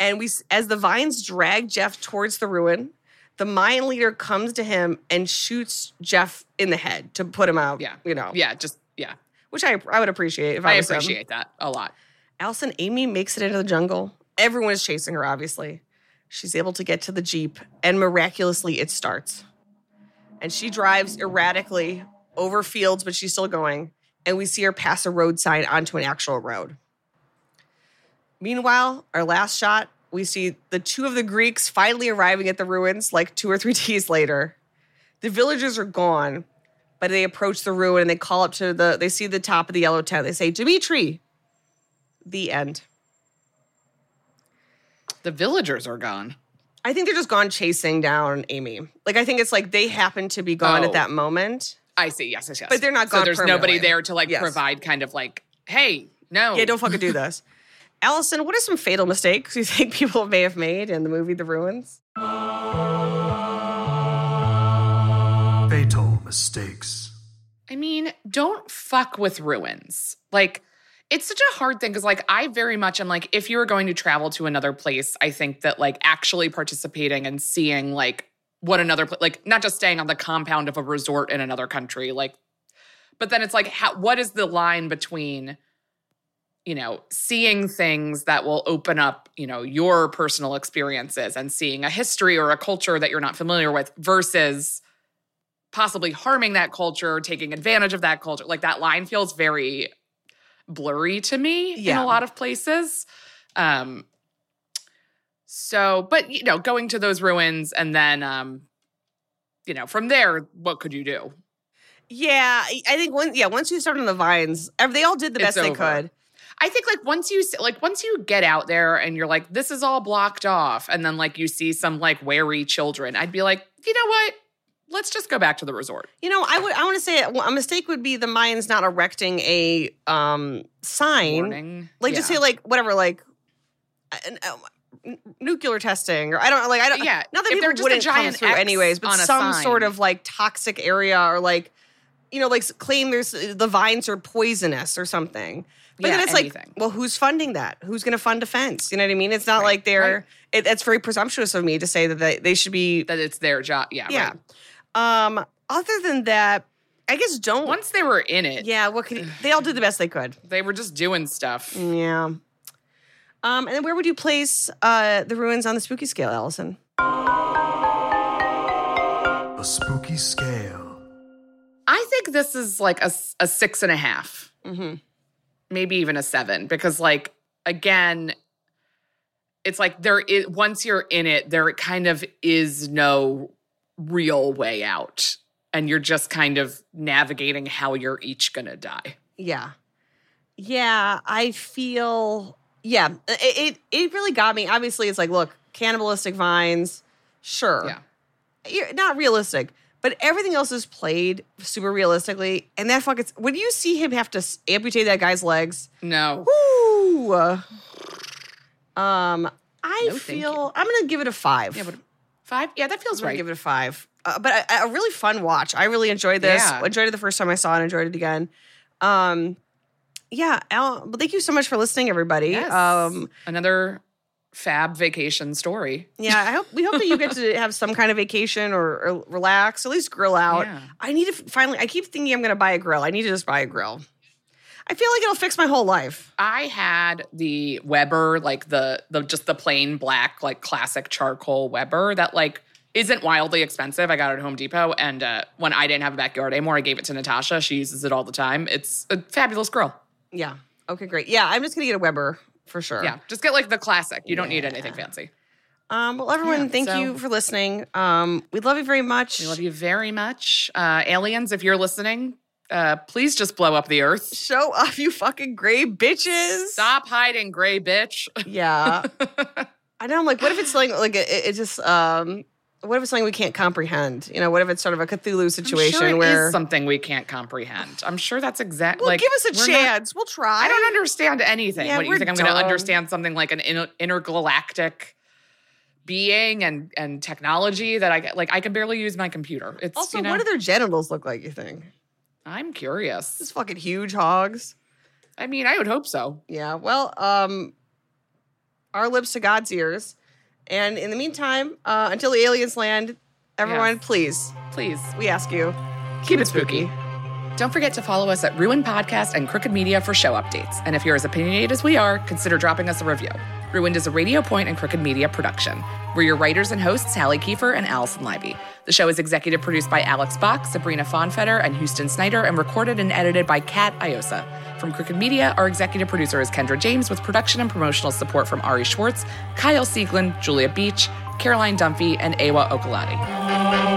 And we, as the vines drag Jeff towards the ruin, the Mayan leader comes to him and shoots Jeff in the head to put him out. Yeah. you know, Yeah. Just yeah. which I I would appreciate if I, I was him. appreciate that a lot. Alison Amy makes it into the jungle. Everyone is chasing her, obviously. She's able to get to the Jeep, and miraculously, it starts. And she drives erratically over fields, but she's still going. And we see her pass a road sign onto an actual road. Meanwhile, our last shot we see the two of the Greeks finally arriving at the ruins like two or three days later. The villagers are gone, but they approach the ruin and they call up to the, they see the top of the yellow tent. They say, Dimitri, the end. The villagers are gone. I think they're just gone chasing down Amy. Like, I think it's like they happen to be gone Oh. at that moment. I see. Yes, yes, yes. But they're not So gone there's nobody there to like Yes. provide kind of like, hey, no. Yeah, don't fucking do this. Alison, what are some fatal mistakes you think people may have made in the movie The Ruins? Fatal mistakes. I mean, don't fuck with ruins. Like, it's such a hard thing because, like, I very much am like, if you were going to travel to another place, I think that, like, actually participating and seeing, like, what another, like, not just staying on the compound of a resort in another country, like, but then it's like, how, what is the line between, you know, seeing things that will open up, you know, your personal experiences and seeing a history or a culture that you're not familiar with versus, possibly harming that culture, taking advantage of that culture. Like that line feels very blurry to me in a lot of places. Um so but you know, going to those ruins and then um you know, from there, what could you do? Yeah, I think when yeah, once you start on the vines, they all did the It's best they could. I think like once you like once you get out there and you're like this is all blocked off and then like you see some like wary children, I'd be like, "You know what? Let's just go back to the resort." You know, I would I want to say a mistake would be the Mayans not erecting a um sign, Warning. like just say like whatever, like uh, uh, nuclear testing or I don't like I don't Yeah, not that if people just a wouldn't come giant through X anyways, but some sign. sort of like toxic area or like you know like claim there's the vines are poisonous or something. But then it's anything. like, well, who's funding that? Who's going to fund defense? You know what I mean? It's not Right, like they're. right. It, it's very presumptuous of me to say that they, they should be. that it's their job. Yeah, Yeah. right. Um. Other than that, I guess don't. Once they were in it, Yeah, what can you, they all did the best they could. they were just doing stuff. Yeah. Um, and then where would you place uh, the ruins on the spooky scale, Alison? A spooky scale. I think this is like a, a six and a half. Mm-hmm. maybe even a seven, because like again, it's like there is once you're in it, there kind of is no real way out, and you're just kind of navigating how you're each gonna die. Yeah. Yeah, I feel. Yeah, it, it it really got me. Obviously, it's like, look, cannibalistic vines, sure. Yeah. You're not realistic, but everything else is played super realistically. And that fucking when you see him have to amputate that guy's legs, No, whoo. Um, I No, feel I'm gonna give it a five. yeah, but five. Yeah, that feels I'm right. give it a five. Uh, but a, a really fun watch. I really enjoyed this. Yeah. Enjoyed it the first time I saw it. Enjoyed it again. Um, yeah. Al, but thank you so much for listening, everybody. Yes. Um, Another fab vacation story. yeah. I hope we hope that you get to have some kind of vacation or, or relax, at least grill out. Yeah. I need to finally. I keep thinking I'm gonna buy a grill. I need to just buy a grill. I feel like it'll fix my whole life. I had the Weber, like the the just the plain black, like classic charcoal Weber that like isn't wildly expensive. I got it at Home Depot, and uh, when I didn't have a backyard anymore, I gave it to Natasha. She uses it all the time. It's a fabulous grill. Yeah. Okay. Great. Yeah. I'm just gonna get a Weber for sure. Yeah, just get like the classic. You don't need anything fancy. Um, well, everyone, Yeah, thank so- you for listening. Um, we love you very much. We love you very much, uh, aliens. If you're listening, uh, please just blow up the earth. Show off, you fucking gray bitches. Stop hiding, gray bitch. Yeah. I know. I'm like, what if it's like, like it, it just, um, what if it's something we can't comprehend? You know, what if it's sort of a Cthulhu situation sure it is where, something we can't comprehend. I'm sure that's exactly. well, like, give us a we're not- chance. we'll try. I don't understand anything. Yeah, what do you think? I'm going to understand something like an inter- intergalactic being and and technology that I get. Like I can barely use my computer. It's Also, you know, what do their genitals look like? You think? I'm curious. Just fucking huge hogs. I mean, I would hope so. Yeah. Well, um, our lips to God's ears. And in the meantime, uh, until the aliens land, everyone, Yes. please, Please we ask you, keep it spooky. Don't forget to follow us at Ruin Podcast and Crooked Media for show updates. And if you're as opinionated as we are, consider dropping us a review. Ruined is a Radio Point and Crooked Media production. We're your writers and hosts, Halle Kiefer and Alison Leiby. The show is executive produced by Alex Bach, Sabrina Fonfetter, and Houston Snyder, and recorded and edited by Kat Iosa. From Crooked Media, our executive producer is Kendra James with production and promotional support from Ari Schwartz, Kyle Seglin, Julia Beach, Caroline Dunphy, and Ewa Okulate.